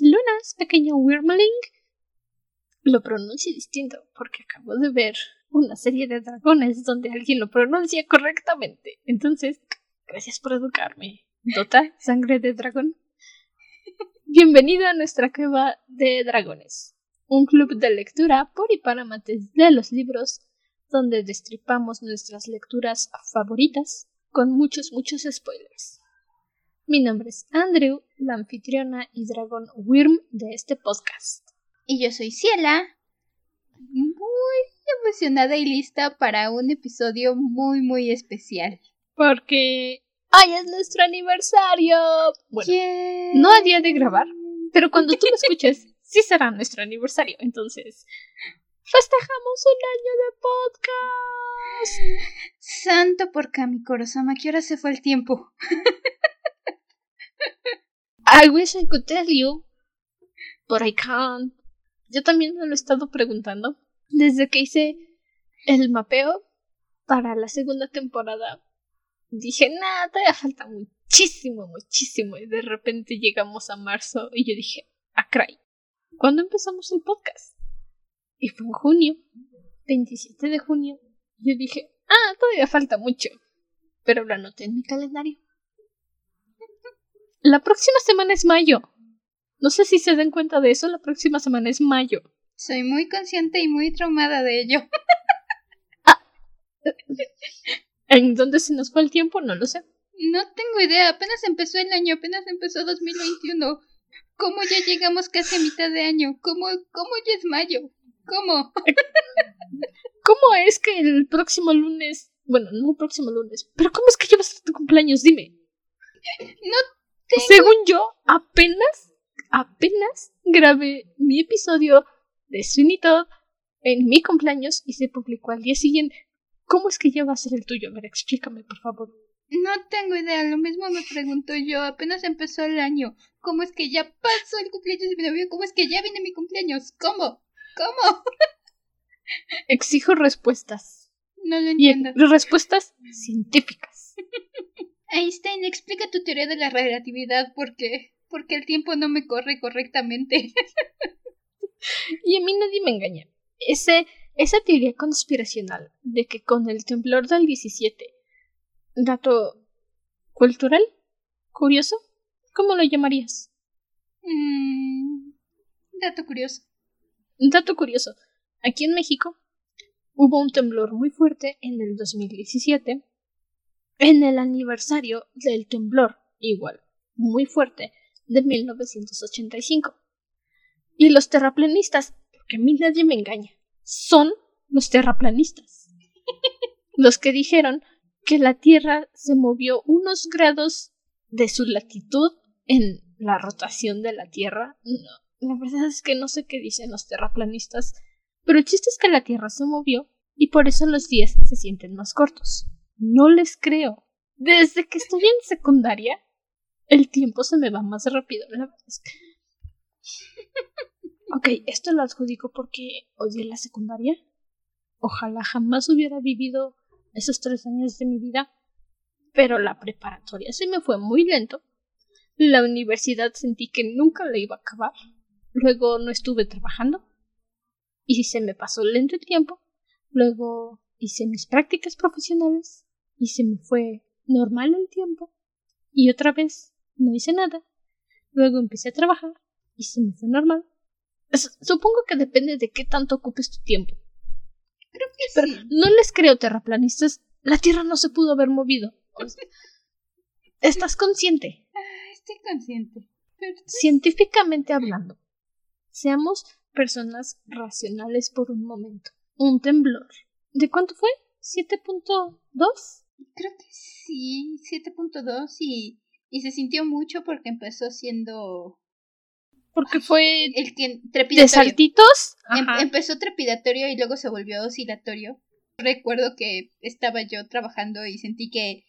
lunas, pequeño Wyrmling. Lo pronuncio distinto porque acabo de ver una serie de dragones donde alguien lo pronuncia correctamente. Entonces, gracias por educarme. Dota, sangre de dragón. Bienvenido a nuestra cueva de dragones, un club de lectura por y para amantes de los libros, donde destripamos nuestras lecturas favoritas con muchos, muchos spoilers. Mi nombre es Andrew, la anfitriona y dragón Wyrm de este podcast. Y yo soy Ciela, muy emocionada y lista para un episodio muy, muy especial. Porque hoy es nuestro aniversario. Bueno, no a día de grabar, pero cuando tú lo escuches, sí será nuestro aniversario. Entonces, festejamos un año de podcast. Santo por Kami Korosama, ¿qué hora se fue el tiempo? I wish I could tell you, but I can't. Yo también me lo he estado preguntando. Desde que hice el mapeo para la segunda temporada, dije, nada, todavía falta muchísimo, muchísimo. Y de repente llegamos a marzo y yo dije, a cray. ¿Cuándo empezamos el podcast? Y fue en junio, 27 de junio. Yo dije, ah, todavía falta mucho. Pero lo anoté en mi calendario. La próxima semana es mayo. No sé si se den cuenta de eso, la próxima semana es mayo. Soy muy consciente y muy traumada de ello. ah. ¿En dónde se nos fue el tiempo? No lo sé. No tengo idea, apenas empezó el año, apenas empezó 2021. ¿Cómo ya llegamos casi a mitad de año? ¿Cómo, cómo ya es mayo? ¿Cómo? ¿Cómo es que el próximo lunes... Bueno, no el próximo lunes, pero ¿cómo es que llevas tu cumpleaños? Dime. No según yo, apenas, apenas grabé mi episodio de Sweeney Todd en mi cumpleaños y se publicó al día siguiente. ¿Cómo es que ya va a ser el tuyo? A ver, explícame, por favor. No tengo idea, lo mismo me pregunto yo, apenas empezó el año. ¿Cómo es que ya pasó el cumpleaños de mi novio? ¿Cómo es que ya viene mi cumpleaños? ¿Cómo? ¿Cómo? Exijo respuestas. No lo entiendo. Y respuestas científicas. Einstein, explica tu teoría de la relatividad porque porque el tiempo no me corre correctamente. y a mí nadie me engaña. Ese, esa teoría conspiracional de que con el temblor del 17, dato cultural, curioso, ¿cómo lo llamarías? Mm, dato curioso. Dato curioso. Aquí en México hubo un temblor muy fuerte en el 2017 en el aniversario del temblor, igual, muy fuerte, de 1985. Y los terraplanistas, porque a mí nadie me engaña, son los terraplanistas. los que dijeron que la Tierra se movió unos grados de su latitud en la rotación de la Tierra. No, la verdad es que no sé qué dicen los terraplanistas, pero el chiste es que la Tierra se movió y por eso los días se sienten más cortos. No les creo. Desde que estoy en secundaria, el tiempo se me va más rápido. La verdad. Ok, esto lo adjudico porque odié la secundaria. Ojalá jamás hubiera vivido esos tres años de mi vida. Pero la preparatoria se me fue muy lento. La universidad sentí que nunca la iba a acabar. Luego no estuve trabajando. Y se me pasó lento el tiempo. Luego hice mis prácticas profesionales y se me fue normal el tiempo. Y otra vez no hice nada. Luego empecé a trabajar y se me fue normal. supongo que depende de qué tanto ocupes tu tiempo. Creo que Pero no les creo, terraplanistas. La Tierra no se pudo haber movido. ¿Estás consciente? Ah, estoy consciente. Científicamente hablando, seamos personas racionales por un momento. Un temblor. ¿De cuánto fue? ¿7.2? Creo que sí, 7.2 y, y se sintió mucho porque empezó siendo... Porque fue el que trepidatorio. ¿De saltitos? Em, empezó trepidatorio y luego se volvió oscilatorio. Recuerdo que estaba yo trabajando y sentí que...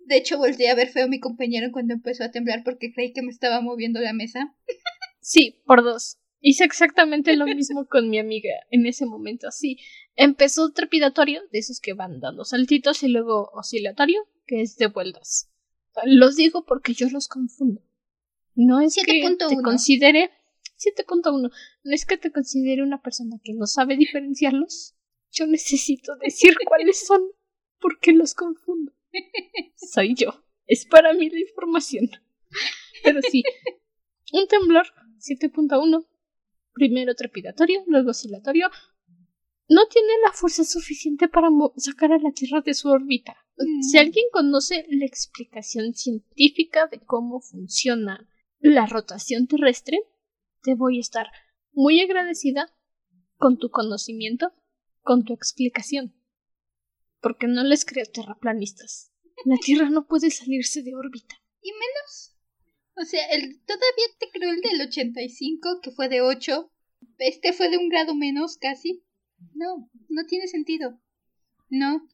De hecho, volteé a ver feo a mi compañero cuando empezó a temblar porque creí que me estaba moviendo la mesa. Sí, por dos. Hice exactamente lo mismo con mi amiga en ese momento. Sí, empezó trepidatorio, de esos que van dando saltitos, y luego oscilatorio, que es de vueltas. Los digo porque yo los confundo. No es que te 7.1. considere 7.1. No es que te considere una persona que no sabe diferenciarlos. Yo necesito decir cuáles son porque los confundo. Soy yo. Es para mí la información. Pero sí, un temblor 7.1, primero trepidatorio, luego oscilatorio, no tiene la fuerza suficiente para sacar a la Tierra de su órbita. Si Mm. alguien conoce la explicación científica de cómo funciona la rotación terrestre, te voy a estar muy agradecida con tu conocimiento, con tu explicación. Porque no les creo terraplanistas. La Tierra no puede salirse de órbita. Y menos. O sea, el, todavía te creo el del 85, que fue de 8. Este fue de un grado menos, casi. No, no tiene sentido. No.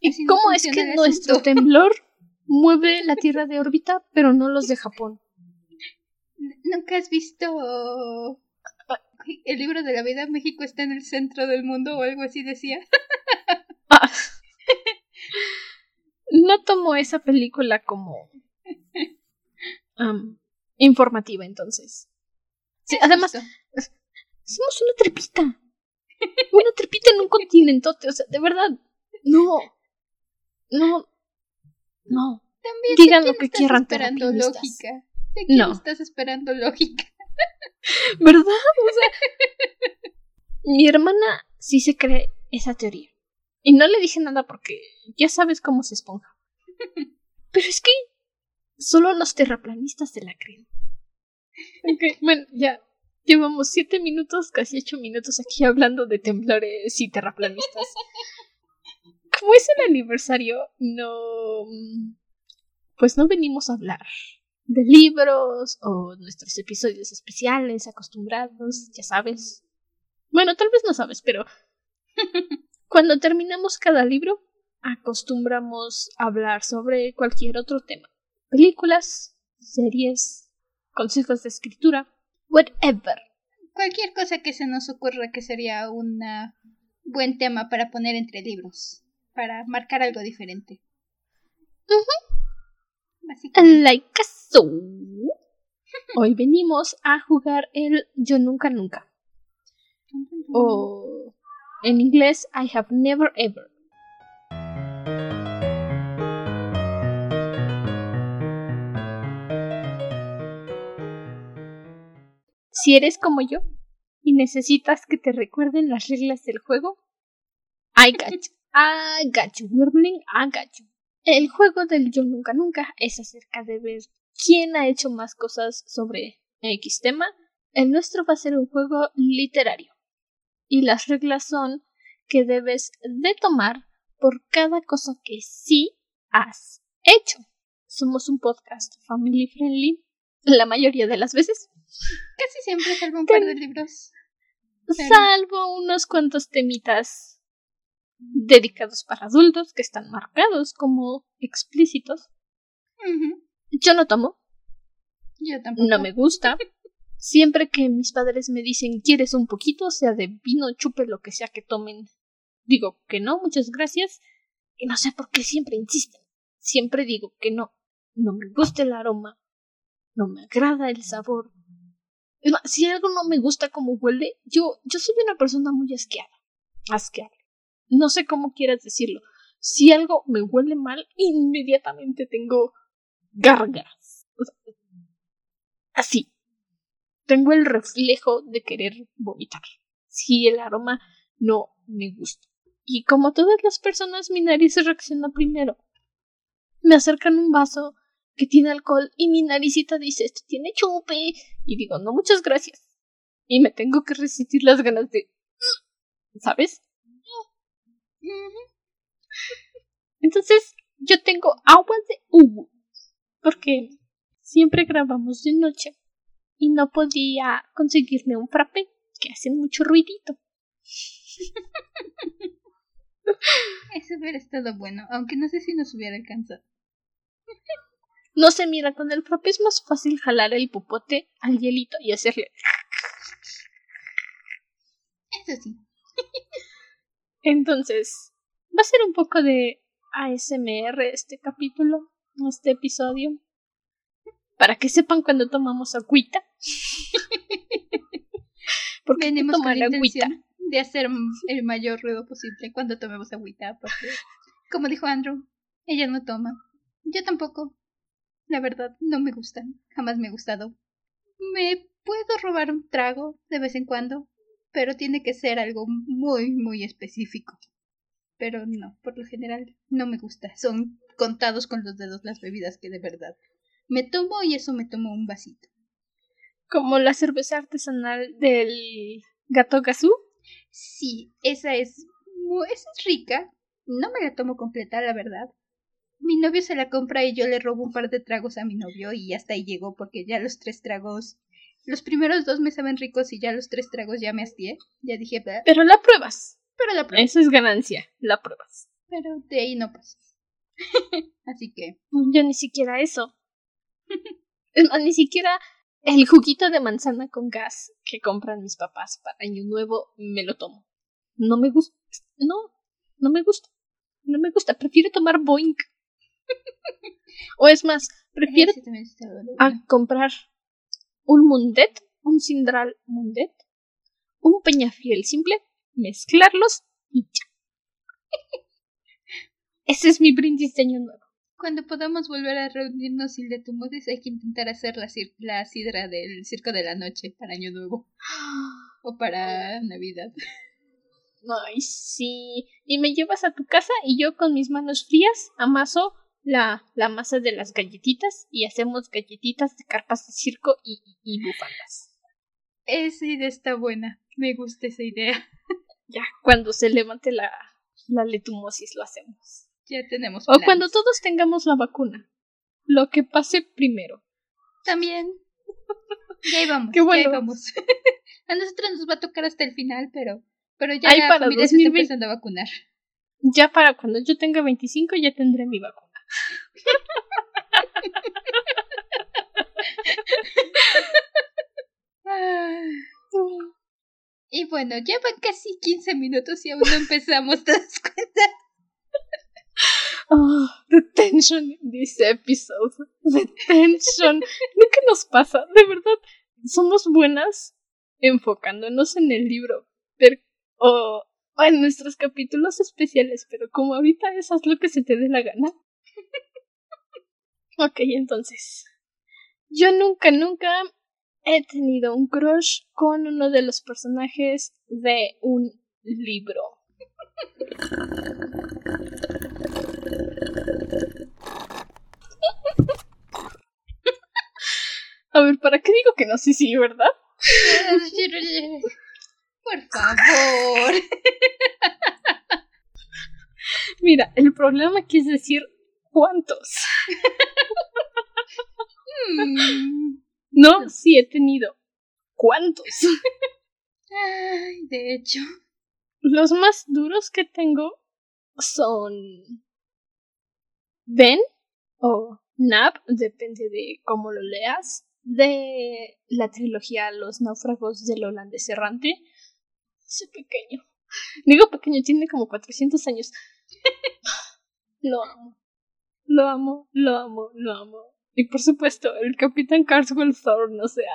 ¿Y Así no cómo es que nuestro temblor mueve la Tierra de órbita, pero no los de Japón? ¿Nunca has visto el libro de la vida? México está en el centro del mundo o algo así decía. Ah. No tomo esa película como am, informativa, entonces. Sí, además, Justo. somos una trepita. Una trepita en un continente. O sea, de verdad. No. No. No. También digan lo que estás quieran, esperando lógica. ¿De quién No. estás esperando lógica? ¿Verdad? O sea, mi hermana sí se cree esa teoría. Y no le dije nada porque ya sabes cómo se esponja. Pero es que solo los terraplanistas se la creen. Ok, bueno, ya llevamos siete minutos, casi ocho minutos aquí hablando de temblores y terraplanistas. Como es el aniversario, no. Pues no venimos a hablar de libros o nuestros episodios especiales acostumbrados, ya sabes. Bueno, tal vez no sabes, pero cuando terminamos cada libro, acostumbramos a hablar sobre cualquier otro tema. Películas, series, consejos de escritura, whatever. Cualquier cosa que se nos ocurra que sería un buen tema para poner entre libros. Para marcar algo diferente. Básicamente. Like so. Hoy venimos a jugar el Yo Nunca Nunca. O en inglés I have never ever. Si eres como yo y necesitas que te recuerden las reglas del juego, I got you. I got you, Wirbling, I got you. El juego del Yo Nunca Nunca es acerca de ver quién ha hecho más cosas sobre X tema. El nuestro va a ser un juego literario. Y las reglas son que debes de tomar por cada cosa que sí has hecho. Somos un podcast family friendly la mayoría de las veces, Casi siempre salvo un par de libros. Pero- salvo unos cuantos temitas dedicados para adultos que están marcados como explícitos. Yo no tomo, Yo tampoco. no me gusta. Siempre que mis padres me dicen quieres un poquito, sea de vino, chupe, lo que sea que tomen, digo que no, muchas gracias. Y no sé por qué siempre insisten. Siempre digo que no. No me gusta el aroma. No me agrada el sabor. Es más, si algo no me gusta como huele, yo, yo soy una persona muy asqueada. Asqueable. No sé cómo quieras decirlo. Si algo me huele mal, inmediatamente tengo. O sea, así. Tengo el reflejo de querer vomitar. Si el aroma no me gusta. Y como todas las personas, mi nariz reacciona primero. Me acercan un vaso que tiene alcohol y mi naricita dice, esto tiene chupe. Y digo, no, muchas gracias. Y me tengo que resistir las ganas de... ¿Sabes? Ujú. Entonces, yo tengo agua de uva. Porque siempre grabamos de noche. Y no podía conseguirme un frappé que hace mucho ruidito. Eso hubiera estado bueno, aunque no sé si nos hubiera alcanzado. No se mira, con el frappé es más fácil jalar el popote al hielito y hacerle. Eso sí. Entonces, va a ser un poco de ASMR este capítulo, este episodio. Para que sepan cuando tomamos agüita. Porque Venimos tomar con la intención de hacer el mayor ruido posible cuando tomemos agüita. Porque, como dijo Andrew, ella no toma. Yo tampoco. La verdad, no me gustan. Jamás me ha gustado. Me puedo robar un trago de vez en cuando, pero tiene que ser algo muy, muy específico. Pero no, por lo general no me gusta. Son contados con los dedos las bebidas que de verdad me tomo y eso me tomo un vasito. ¿Como la cerveza artesanal del gato gazú? Sí, esa es, esa es rica. No me la tomo completa, la verdad. Mi novio se la compra y yo le robo un par de tragos a mi novio y hasta ahí llegó porque ya los tres tragos los primeros dos me saben ricos y ya los tres tragos ya me hastié. Ya dije, pero la pruebas. Pero la pruebas. Eso es ganancia, la pruebas. Pero de ahí no pasa. Así que. Yo ni siquiera eso. ni siquiera el juguito de manzana con gas que compran mis papás para Año Nuevo me lo tomo. No me gusta. No, no me gusta. No me gusta. Prefiero tomar Boink. O es más, prefiero a comprar un mundet, un sindral mundet, un peñafiel simple, mezclarlos y ya. Ese es mi brindis de año nuevo. Cuando podamos volver a reunirnos y tumores hay que intentar hacer la, la sidra del circo de la noche para año nuevo. o para Navidad. Ay, sí. Y me llevas a tu casa y yo con mis manos frías amaso la, la masa de las galletitas y hacemos galletitas de carpas de circo y, y, bufandas. Esa idea está buena. Me gusta esa idea. ya, cuando se levante la, la letumosis lo hacemos. Ya tenemos. O cuando todos tengamos la vacuna. Lo que pase primero. También. Ya íbamos. Qué bueno. Ya íbamos. a nosotros nos va a tocar hasta el final, pero, pero ya la familia se está empezando a vacunar. Ya para cuando yo tenga 25 ya tendré mi vacuna. Y bueno, ya van casi 15 minutos y aún no empezamos, ¿te das cuenta? Oh, the tension in this episode. The tension. ¿Qué nos pasa? De verdad, somos buenas enfocándonos en el libro. Pero, o en nuestros capítulos especiales, pero como ahorita es lo que se te dé la gana, ok, entonces. Yo nunca, nunca he tenido un crush con uno de los personajes de un libro. A ver, ¿para qué digo que no? Sí, sí, ¿verdad? Por favor. Mira, el problema aquí es decir ¿Cuántos? Hmm. No, sí he tenido. ¿Cuántos? Ay, de hecho. Los más duros que tengo son Ben o Nab, depende de cómo lo leas, de la trilogía Los náufragos del holandés errante. Ese pequeño. Digo pequeño, tiene como 400 años. Lo amo. Lo amo, lo amo, lo amo. Y por supuesto, el Capitán Carswell Thorne, o sea,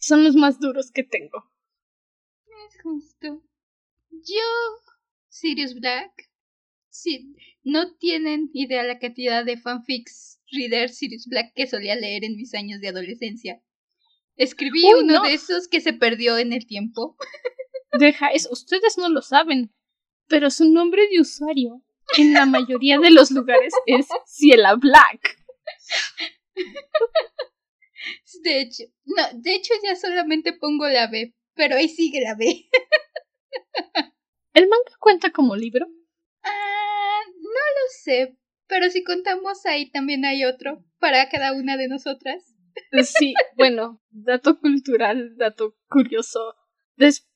son los más duros que tengo. Es justo. Yo, Sirius Black, si no tienen idea la cantidad de fanfics reader Sirius Black que solía leer en mis años de adolescencia. Escribí uno de esos que se perdió en el tiempo. Deja eso, ustedes no lo saben, pero su nombre de usuario en la mayoría de los lugares es Ciela Black. De hecho, no, de hecho ya solamente pongo la B, pero ahí sigue la B. ¿El manga cuenta como libro? Ah, no lo sé, pero si contamos ahí también hay otro para cada una de nosotras. Sí, bueno, dato cultural, dato curioso.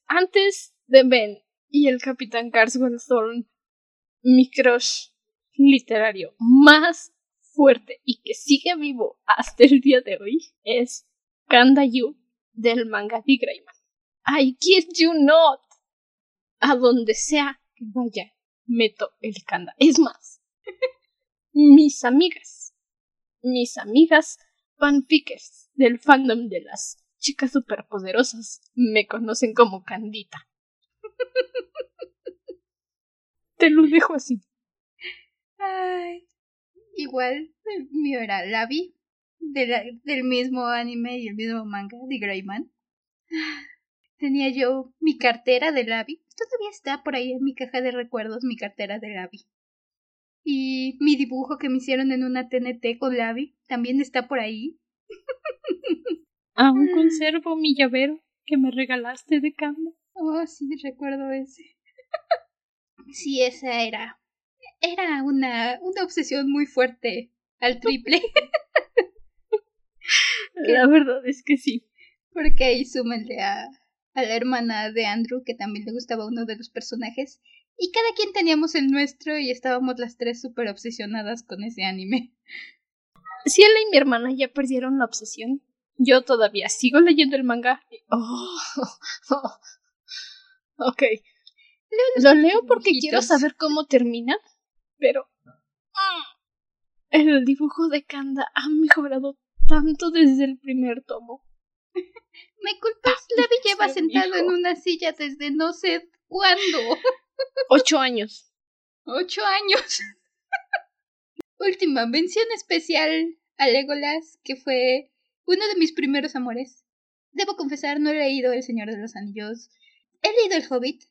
antes de Ben y el Capitán Carswell Thorne mi crush literario más fuerte y que sigue vivo hasta el día de hoy es Kanda Yu del manga de Greyman. I kid you not. A donde sea que vaya, meto el Kanda. Es más, mis amigas, mis amigas fanfickers del fandom de las chicas superpoderosas me conocen como Candita. Te lo dejo así. Ay, igual, el mío era Lavi, del mismo anime y el mismo manga de Greyman. Tenía yo mi cartera de Lavi. Todavía está por ahí en mi caja de recuerdos mi cartera de Lavi. Y mi dibujo que me hicieron en una TNT con Lavi también está por ahí. Aún conservo mi llavero que me regalaste de cama. Oh, sí, recuerdo ese. Sí, esa era. Era una, una obsesión muy fuerte al triple. La verdad es que sí. Porque ahí súmenle a, a la hermana de Andrew, que también le gustaba uno de los personajes. Y cada quien teníamos el nuestro y estábamos las tres súper obsesionadas con ese anime. Si él y mi hermana ya perdieron la obsesión, yo todavía sigo leyendo el manga. Oh, ok. Lo leo porque quiero saber cómo termina, pero mm, el dibujo de Kanda ha mejorado tanto desde el primer tomo. Me culpas, Levi lleva sentado en una silla desde no sé cuándo. Ocho años. Ocho años. Última mención especial a Legolas, que fue uno de mis primeros amores. Debo confesar, no he leído El Señor de los Anillos. He leído El Hobbit.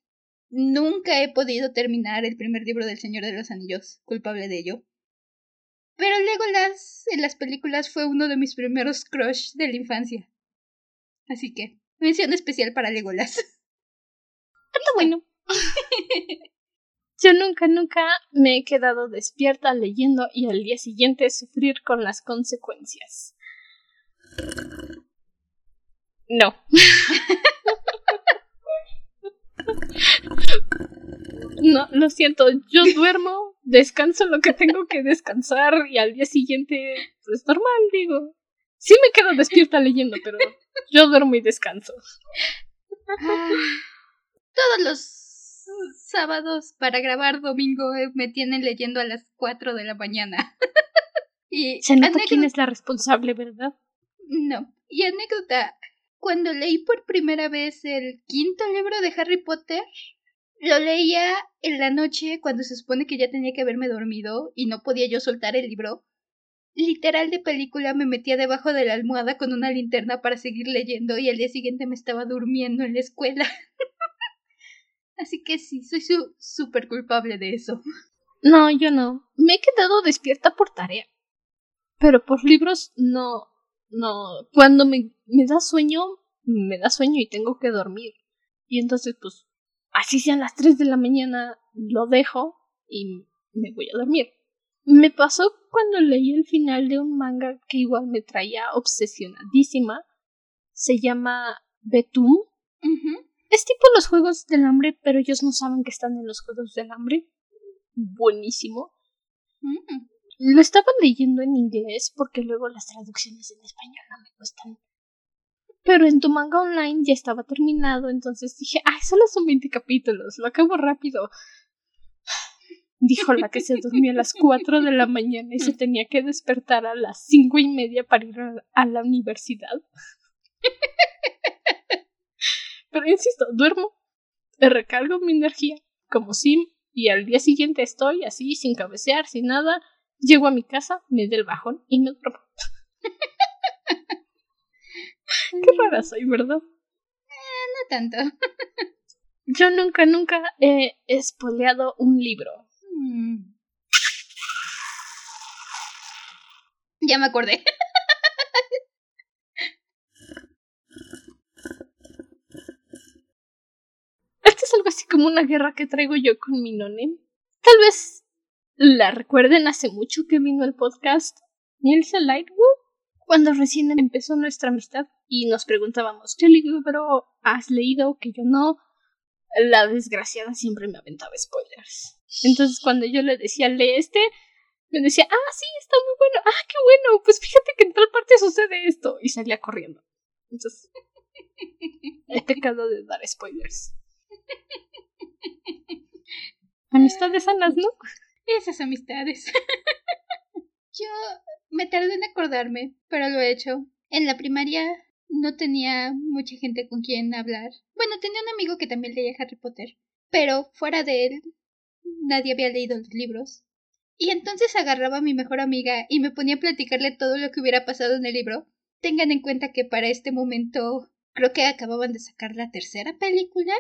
Nunca he podido terminar el primer libro del Señor de los Anillos, culpable de ello. Pero Legolas en las películas fue uno de mis primeros crush de la infancia. Así que, mención especial para Legolas. Está bueno. Yo nunca, nunca me he quedado despierta leyendo y al día siguiente sufrir con las consecuencias. No. No, lo siento, yo duermo, descanso lo que tengo que descansar y al día siguiente es pues, normal, digo. Sí me quedo despierta leyendo, pero yo duermo y descanso. Todos los sábados para grabar domingo eh, me tienen leyendo a las 4 de la mañana. y Se nota quién es la responsable, ¿verdad? No. Y anécdota, cuando leí por primera vez el quinto libro de Harry Potter, lo leía en la noche cuando se supone que ya tenía que haberme dormido y no podía yo soltar el libro. Literal de película me metía debajo de la almohada con una linterna para seguir leyendo y al día siguiente me estaba durmiendo en la escuela. Así que sí, soy súper culpable de eso. No, yo no. Me he quedado despierta por tarea. Pero por libros no. No. Cuando me, me da sueño, me da sueño y tengo que dormir. Y entonces, pues, así sean las 3 de la mañana, lo dejo y me voy a dormir. Me pasó cuando leí el final de un manga que igual me traía obsesionadísima. Se llama Betum. Es tipo los Juegos del Hambre, pero ellos no saben que están en los Juegos del Hambre. Buenísimo. Mm. Lo estaba leyendo en inglés porque luego las traducciones en español no me gustan pero en tu manga online ya estaba terminado, entonces dije, ay, solo son 20 capítulos, lo acabo rápido. Dijo la que se durmió a las 4 de la mañana y se tenía que despertar a las cinco y media para ir a la universidad. Pero insisto, duermo, recargo mi energía como sim y al día siguiente estoy así, sin cabecear, sin nada. Llego a mi casa, me doy el bajón y me duermo. Qué rara soy, ¿verdad? Eh, no tanto. Yo nunca, nunca he espoleado un libro. Mm. Ya me acordé. Esto es algo así como una guerra que traigo yo con mi none. Tal vez la recuerden hace mucho que vino el podcast Nielsen Lightwood cuando recién empezó nuestra amistad y nos preguntábamos ¿qué libro has leído que yo no? La desgraciada siempre me aventaba spoilers. Entonces cuando yo le decía lee este, me decía, ah, sí, está muy bueno, ah, qué bueno, pues fíjate que en tal parte sucede esto. Y salía corriendo. Entonces, he pecado de dar spoilers. Amistades sanas, ¿no? Esas amistades. Yo Me tardé en acordarme, pero lo he hecho. En la primaria no tenía mucha gente con quien hablar. Bueno, tenía un amigo que también leía Harry Potter, pero fuera de él nadie había leído los libros. Y entonces agarraba a mi mejor amiga y me ponía a platicarle todo lo que hubiera pasado en el libro. Tengan en cuenta que para este momento creo que acababan de sacar la tercera película,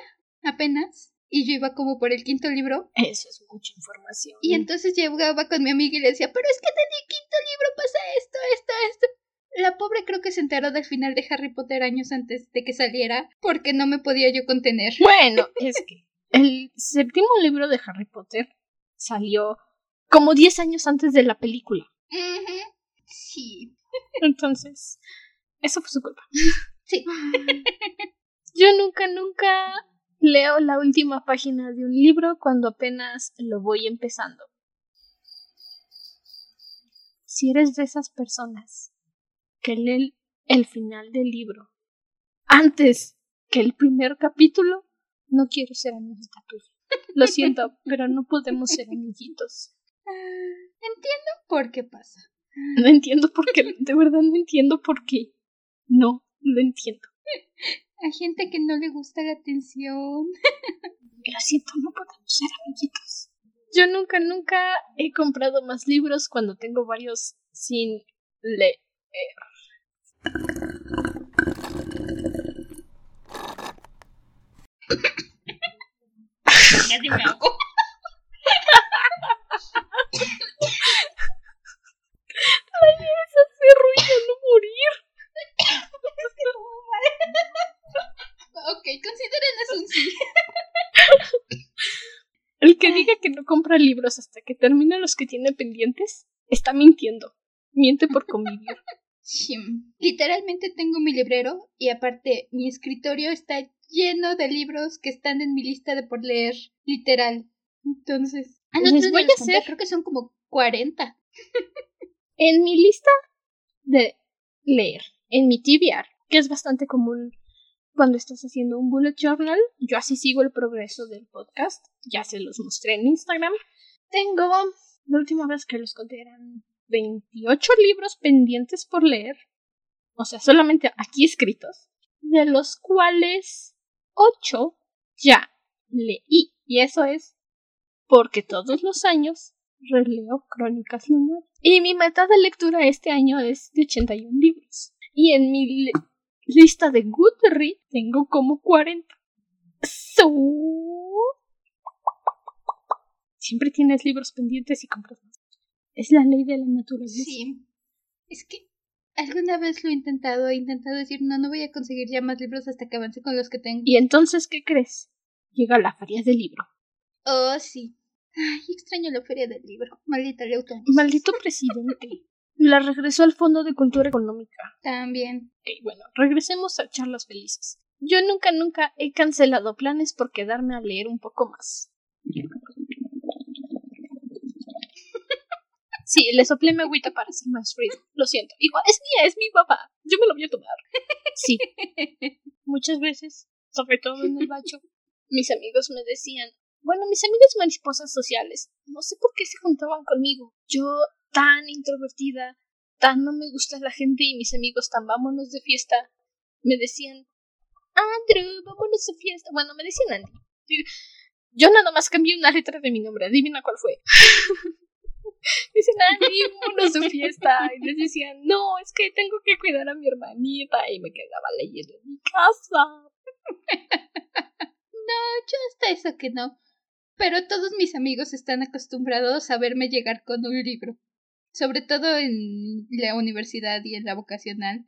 apenas, y yo iba como por el quinto libro. Eso es mucha información. Y entonces llegaba con mi amiga y le decía, pero es que en el quinto libro pasa esto, esto, esto. La pobre creo que se enteró del final de Harry Potter años antes de que saliera, porque no me podía yo contener. Bueno, es que el séptimo libro de Harry Potter salió como 10 años antes de la película. Sí. Entonces, eso fue su culpa. Sí. Yo nunca, nunca leo la última página de un libro cuando apenas lo voy empezando. Si eres de esas personas que leen el final del libro antes que el primer capítulo, no quiero ser amiguita tuya. Lo siento, pero no podemos ser amiguitos. Entiendo por qué pasa. No entiendo por qué, de verdad no entiendo por qué. No, lo entiendo. Hay gente que no le gusta la atención. Lo siento, no podemos ser amiguitos. Yo nunca, nunca he comprado más libros cuando tengo varios sin leer. Casi me hago. Ay, esa hace ruido, no morir. ok, consideren eso un sí. El que diga que no compra libros hasta que termine los que tiene pendientes, está mintiendo. Miente por convivir. Literalmente tengo mi librero y aparte mi escritorio está lleno de libros que están en mi lista de por leer. Literal. Entonces, al Les voy a conté, creo que son como 40. En mi lista de leer, en mi TBR, que es bastante común cuando estás haciendo un bullet journal, yo así sigo el progreso del podcast, ya se los mostré en Instagram. Tengo, la última vez que los conté eran 28 libros pendientes por leer, o sea, solamente aquí escritos, de los cuales 8 ya leí, y eso es porque todos los años releo Crónicas Lunar. Y mi meta de lectura este año es de 81 libros. Y en mi lista de Goodreads tengo como 40. So... Siempre tienes libros pendientes y compras más. Es la ley de la naturaleza. Sí. Es que alguna vez lo he intentado, he intentado decir, no, no voy a conseguir ya más libros hasta que avance con los que tengo. Y entonces, ¿qué crees? Llega la feria del libro. Oh, sí. Ay, extraño la feria del libro. Maldita Leuton. Maldito presidente. La regresó al Fondo de Cultura Económica. También. Ok, bueno, regresemos a charlas felices. Yo nunca, nunca he cancelado planes por quedarme a leer un poco más. Sí, le soplé mi agüita para hacer más ruido. Lo siento. Igual, es mía, es mi papá. Yo me lo voy a tomar. Sí. Muchas veces, sobre todo en el bacho, mis amigos me decían, bueno, mis amigos mariposas sociales, no sé por qué se juntaban conmigo. Yo, tan introvertida, tan no me gusta la gente y mis amigos tan vámonos de fiesta, me decían, Andrew, vámonos de fiesta. Bueno, me decían Andy. Yo nada más cambié una letra de mi nombre, adivina cuál fue. Dicen, Andy, vámonos de fiesta. Y les decían, no, es que tengo que cuidar a mi hermanita. Y me quedaba leyendo en mi casa. Yo hasta eso que no. Pero todos mis amigos están acostumbrados a verme llegar con un libro. Sobre todo en la universidad y en la vocacional.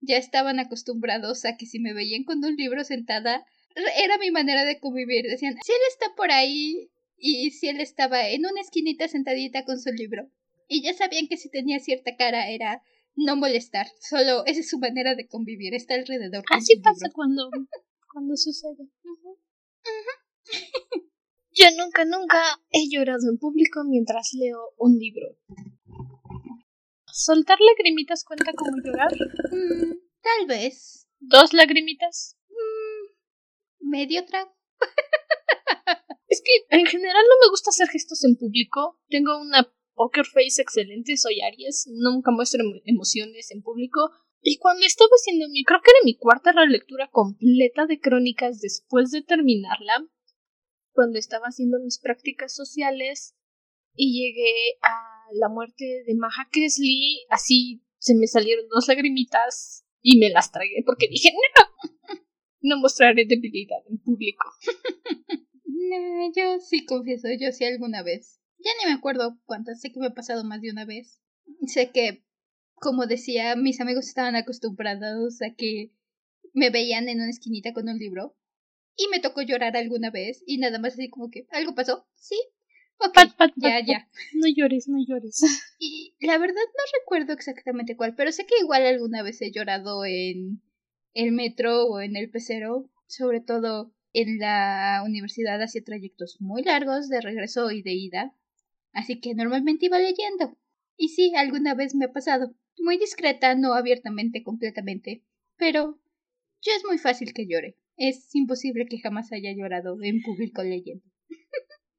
Ya estaban acostumbrados a que si me veían con un libro sentada, era mi manera de convivir. Decían, si él está por ahí y si él estaba en una esquinita sentadita con su libro. Y ya sabían que si tenía cierta cara era no molestar. Solo esa es su manera de convivir. Está alrededor. Así pasa libro. cuando, cuando sucede. Yo nunca, nunca he llorado en público mientras leo un libro. ¿Soltar lagrimitas cuenta como llorar? Mm, tal vez. ¿Dos lagrimitas? Medio trago. Es que en general no me gusta hacer gestos en público. Tengo una poker face excelente, soy Aries, nunca muestro emociones en público. Y cuando estaba haciendo mi, creo que era mi cuarta relectura completa de crónicas después de terminarla, cuando estaba haciendo mis prácticas sociales y llegué a la muerte de Maha Kesley, así se me salieron dos lagrimitas y me las tragué porque dije, no, no mostraré debilidad en público. no, yo sí confieso, yo sí alguna vez. Ya ni me acuerdo cuántas, sé que me ha pasado más de una vez. Sé que, como decía, mis amigos estaban acostumbrados a que me veían en una esquinita con un libro y me tocó llorar alguna vez y nada más así como que, ¿algo pasó? Sí. Ok, ya, ya. No llores, no llores. Y la verdad no recuerdo exactamente cuál, pero sé que igual alguna vez he llorado en el metro o en el pecero, sobre todo en la universidad hacía trayectos muy largos de regreso y de ida, así que normalmente iba leyendo. Y sí, alguna vez me ha pasado. Muy discreta, no abiertamente, completamente, pero yo es muy fácil que llore. Es imposible que jamás haya llorado en público leyendo.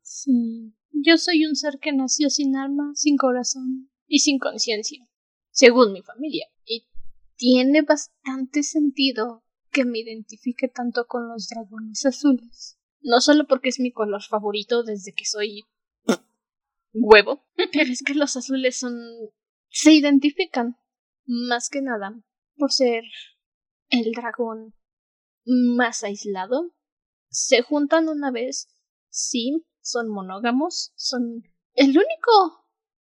Sí, yo soy un ser que nació sin alma, sin corazón y sin conciencia, según mi familia. Y tiene bastante sentido que me identifique tanto con los dragones azules. No solo porque es mi color favorito desde que soy huevo, pero es que los azules son... se identifican más que nada por ser el dragón más aislado. Se juntan una vez, sí, son monógamos, son el único,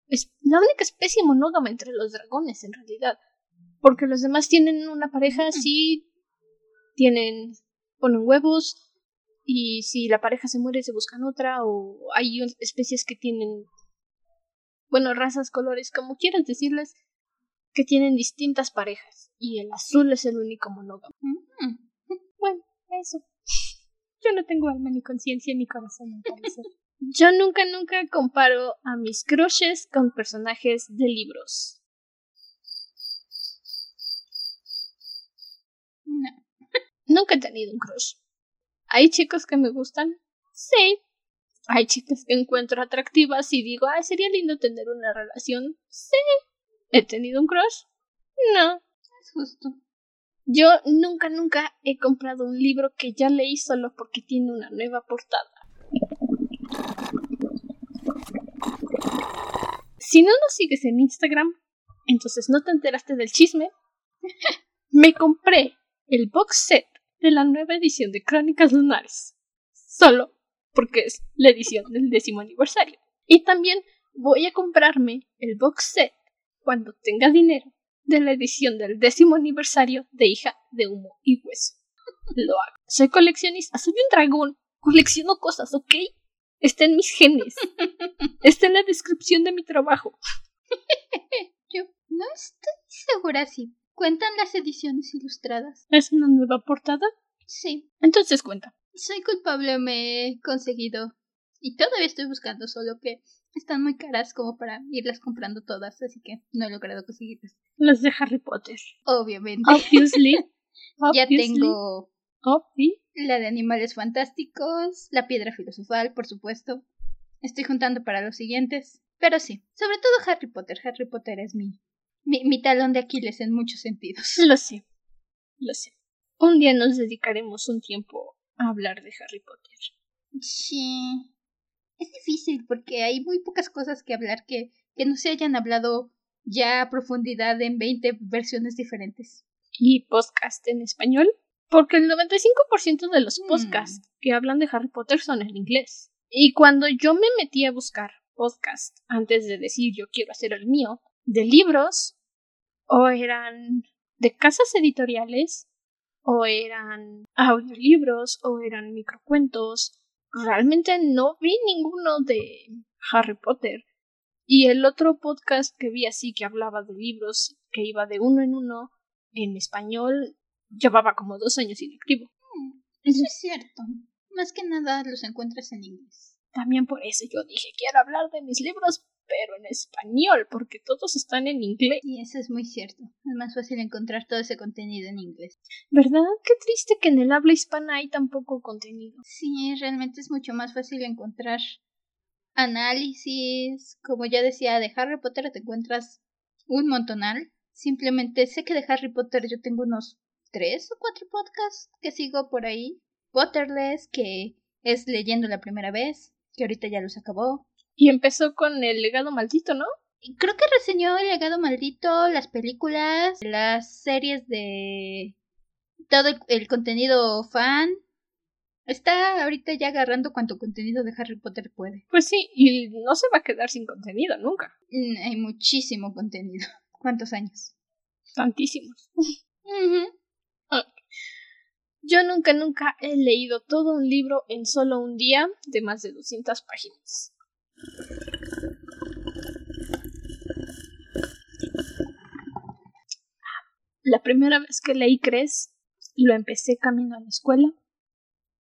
es la única especie monógama entre los dragones en realidad, porque los demás tienen una pareja, sí, tienen, ponen huevos, y si la pareja se muere se buscan otra, o hay especies que tienen, bueno, razas, colores, como quieras decirles, que tienen distintas parejas, y el azul es el único monógamo. Bueno, eso. Yo no tengo alma ni conciencia ni corazón, Yo nunca, nunca comparo a mis crushes con personajes de libros. No. Nunca he tenido un crush. ¿Hay chicos que me gustan? Sí. ¿Hay chicas que encuentro atractivas y digo, ay, sería lindo tener una relación? Sí. ¿He tenido un crush? No. Es justo. Yo nunca, nunca he comprado un libro que ya leí solo porque tiene una nueva portada. Si no nos sigues en Instagram, entonces no te enteraste del chisme. Me compré el box set de la nueva edición de Crónicas Lunares. Solo porque es la edición del décimo aniversario. Y también voy a comprarme el box set cuando tenga dinero de la edición del décimo aniversario de Hija de Humo y Hueso. Lo hago. Soy coleccionista, soy un dragón. Colecciono cosas, ¿ok? Está en mis genes. Está en la descripción de mi trabajo. Yo no estoy segura si cuentan las ediciones ilustradas. ¿Es una nueva portada? Sí. Entonces cuenta. Soy culpable, me he conseguido. Y todavía estoy buscando, solo que están muy caras como para irlas comprando todas, así que no he logrado conseguirlas. Las de Harry Potter. Obviamente. Obviously. ya tengo Obvi. la de Animales Fantásticos, la Piedra Filosofal, por supuesto. Estoy juntando para los siguientes. Pero sí, sobre todo Harry Potter. Harry Potter es mi, mi, mi talón de Aquiles en muchos sentidos. Lo sé. Lo sé. Un día nos dedicaremos un tiempo a hablar de Harry Potter. Sí. Es difícil porque hay muy pocas cosas que hablar que, que no se hayan hablado ya a profundidad en 20 versiones diferentes. ¿Y podcast en español? Porque el 95% de los podcasts que hablan de Harry Potter son en inglés. Y cuando yo me metí a buscar podcast antes de decir yo quiero hacer el mío, de libros, o eran de casas editoriales, o eran audiolibros, o eran microcuentos. Realmente no vi ninguno de Harry Potter. Y el otro podcast que vi así que hablaba de libros, que iba de uno en uno en español, llevaba como dos años inactivo. Mm, eso es cierto. Más que nada los encuentras en inglés. También por eso yo dije quiero hablar de mis libros, pero en español, porque todos están en inglés. Y eso es muy cierto. Es más fácil encontrar todo ese contenido en inglés. ¿Verdad? Qué triste que en el habla hispana hay tan poco contenido. Sí, realmente es mucho más fácil encontrar análisis, como ya decía, de Harry Potter te encuentras un montonal. Simplemente sé que de Harry Potter yo tengo unos tres o cuatro podcasts que sigo por ahí. Potterless, que es leyendo la primera vez, que ahorita ya los acabó. Y empezó con el legado maldito, ¿no? Creo que reseñó el legado maldito, las películas, las series de todo el, contenido fan. Está ahorita ya agarrando cuanto contenido de Harry Potter puede. Pues sí, y no se va a quedar sin contenido nunca. Mm, hay muchísimo contenido. ¿Cuántos años? Tantísimos. Yo nunca, nunca he leído todo un libro en solo un día de más de 200 páginas. La primera vez que leí Cres, lo empecé camino a la escuela,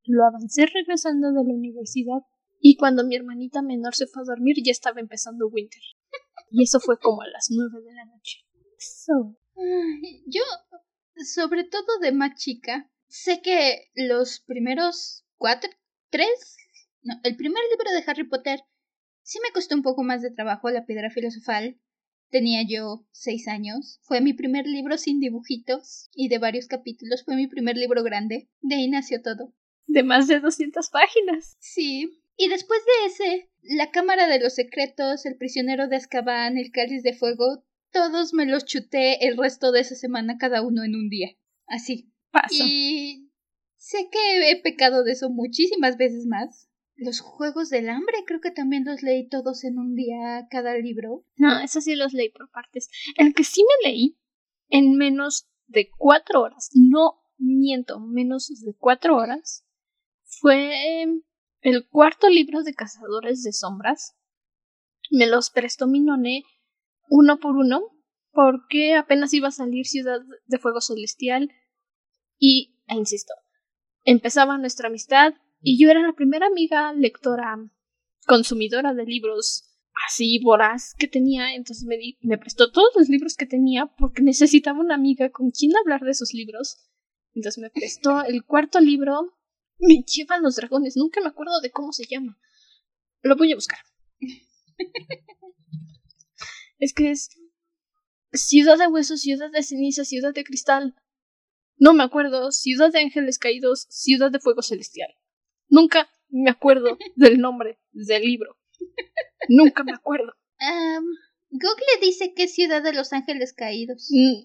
lo avancé regresando de la universidad y cuando mi hermanita menor se fue a dormir ya estaba empezando Winter. Y eso fue como a las nueve de la noche. Yo, sobre todo de más chica, sé que los primeros cuatro, tres, no, el primer libro de Harry Potter sí me costó un poco más de trabajo, La Piedra Filosofal. Tenía yo seis años. Fue mi primer libro sin dibujitos y de varios capítulos. Fue mi primer libro grande. De ahí nació todo. De más de 200 páginas. Sí. Y después de ese, La Cámara de los Secretos, El Prisionero de Azkaban, El Cáliz de Fuego, todos me los chuté el resto de esa semana cada uno en un día. Así. Y sé que he pecado de eso muchísimas veces más. Los Juegos del Hambre creo que también los leí todos en un día cada libro. No, eso sí los leí por partes. El que sí me leí en menos de cuatro horas, no miento, menos de cuatro horas, fue el cuarto libro de Cazadores de Sombras. Me los prestó mi noné uno por uno porque apenas iba a salir Ciudad de Fuego Celestial y, e insisto, empezaba nuestra amistad y yo era la primera amiga lectora consumidora de libros así voraz que tenía, entonces me, me prestó todos los libros que tenía porque necesitaba una amiga con quien hablar de esos libros. Entonces me prestó el cuarto libro, me llevan los dragones, nunca me acuerdo de cómo se llama. Lo voy a buscar. es que es Ciudad de Huesos, Ciudad de Ceniza, Ciudad de Cristal. No me acuerdo, Ciudad de Ángeles Caídos, Ciudad de Fuego Celestial. Nunca me acuerdo del nombre del libro. Nunca me acuerdo. Google dice que es Ciudad de los Ángeles Caídos. Mm.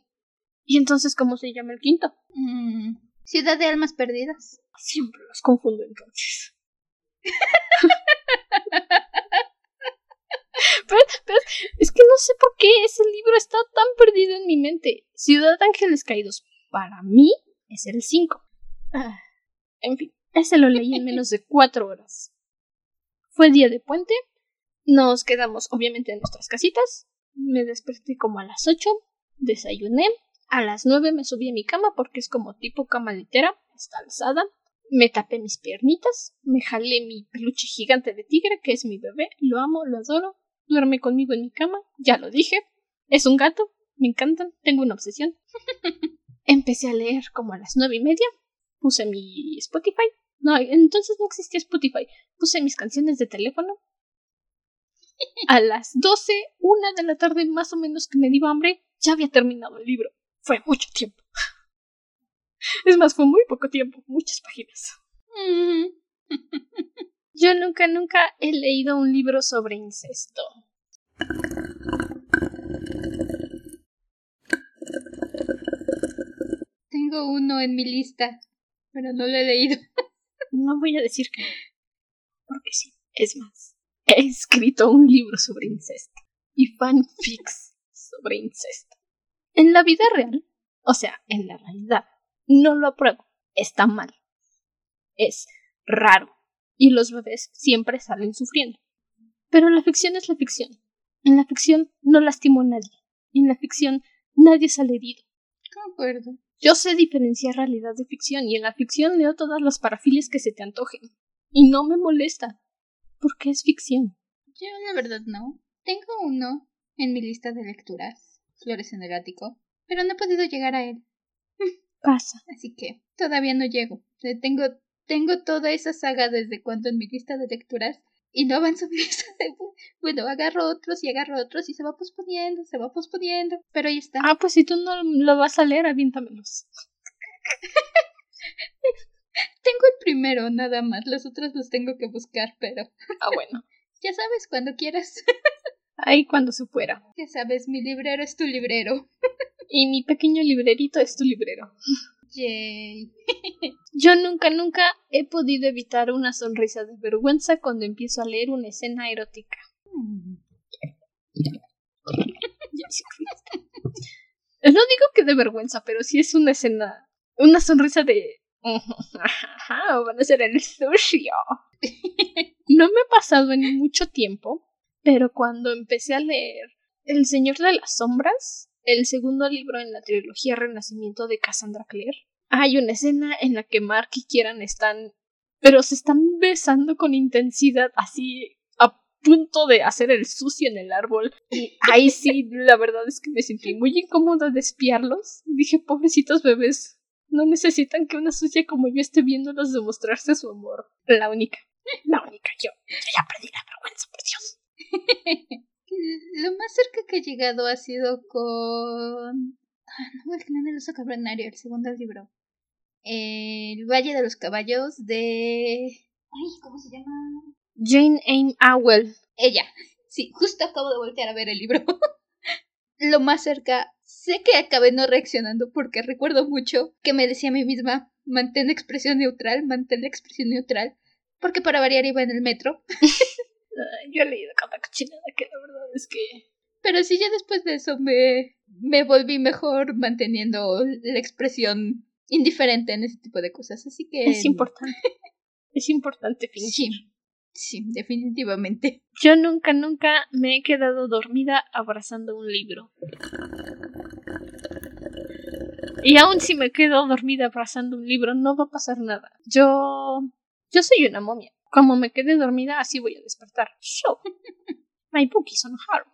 ¿Y entonces cómo se llama el quinto? Mm, Ciudad de Almas Perdidas. Siempre los confundo entonces. pero, es que no sé por qué ese libro está tan perdido en mi mente. Ciudad de Ángeles Caídos para mí es el 5. Ah, en fin, ese lo leí en menos de cuatro horas. Fue día de puente, nos quedamos obviamente en nuestras casitas, me desperté como a las 8, desayuné, a las 9 me subí a mi cama porque es como tipo cama litera, está alzada, me tapé mis piernitas, me jalé mi peluche gigante de tigre, que es mi bebé, lo amo, lo adoro, duerme conmigo en mi cama, ya lo dije, es un gato, me encantan, tengo una obsesión. Empecé a leer como a las nueve y media. Puse mi Spotify. No, entonces no existía Spotify. Puse mis canciones de teléfono. A las doce, una de la tarde más o menos que me dio hambre, ya había terminado el libro. Fue mucho tiempo. Es más, fue muy poco tiempo, muchas páginas. Yo nunca, nunca he leído un libro sobre incesto. Tengo uno en mi lista, pero no lo he leído. No voy a decir que porque sí. Es más, he escrito un libro sobre incesto y fanfics sobre incesto. En la vida real, o sea, en la realidad, no lo apruebo. Está mal. Es raro. Y los bebés siempre salen sufriendo. Pero la ficción es la ficción. En la ficción no lastimo a nadie. En la ficción nadie sale herido. De acuerdo. Yo sé diferenciar realidad de ficción y en la ficción leo todas las parafilias que se te antojen. Y no me molesta, porque es ficción. Yo la verdad no. Tengo uno en mi lista de lecturas, Flores en el ático, pero no he podido llegar a él. Pasa. Así que todavía no llego. Tengo, tengo toda esa saga desde cuando en mi lista de lecturas y no avanzo de bueno, agarro otros y agarro otros y se va posponiendo, se va posponiendo, pero ahí está. Ah, pues si tú no lo vas a leer, aviéntamelos. tengo el primero, nada más, los otros los tengo que buscar, pero... Ah, bueno. ya sabes, cuando quieras. Ahí cuando se fuera. Ya sabes, mi librero es tu librero. y mi pequeño librerito es tu librero. Yo nunca, nunca he podido evitar una sonrisa de vergüenza cuando empiezo a leer una escena erótica. No digo que de vergüenza, pero sí es una escena. Una sonrisa de. Van a ser el sushi. No me ha pasado en mucho tiempo, pero cuando empecé a leer El Señor de las Sombras, el segundo libro en la trilogía Renacimiento de Cassandra Clare, hay una escena en la que Mark y Kieran están, pero se están besando con intensidad, así a punto de hacer el sucio en el árbol. Y ahí sí, la verdad es que me sentí muy incómoda de espiarlos. Dije, pobrecitos bebés, no necesitan que una sucia como yo esté viéndolos demostrarse su amor. La única, la única, yo, ya perdí la vergüenza, por Dios. Lo más cerca que he ha sido con. Ah, no, el clan del oso el segundo libro. El Valle de los Caballos de. Ay, ¿cómo se llama? Jane Aim Awell. Ella. Sí, justo acabo de voltear a ver el libro. Lo más cerca. Sé que acabé no reaccionando porque recuerdo mucho que me decía a mí misma: mantén expresión neutral, mantén la expresión neutral. Porque para variar iba en el metro. Yo he leído cada cochinada que la verdad es que. Pero sí, ya después de eso me, me volví mejor manteniendo la expresión indiferente en ese tipo de cosas. Así que. Es importante. es importante fingir. Sí, sí, definitivamente. Yo nunca, nunca me he quedado dormida abrazando un libro. Y aun si me quedo dormida abrazando un libro, no va a pasar nada. Yo. Yo soy una momia. Como me quedé dormida, así voy a despertar. Show. My bookies on hard.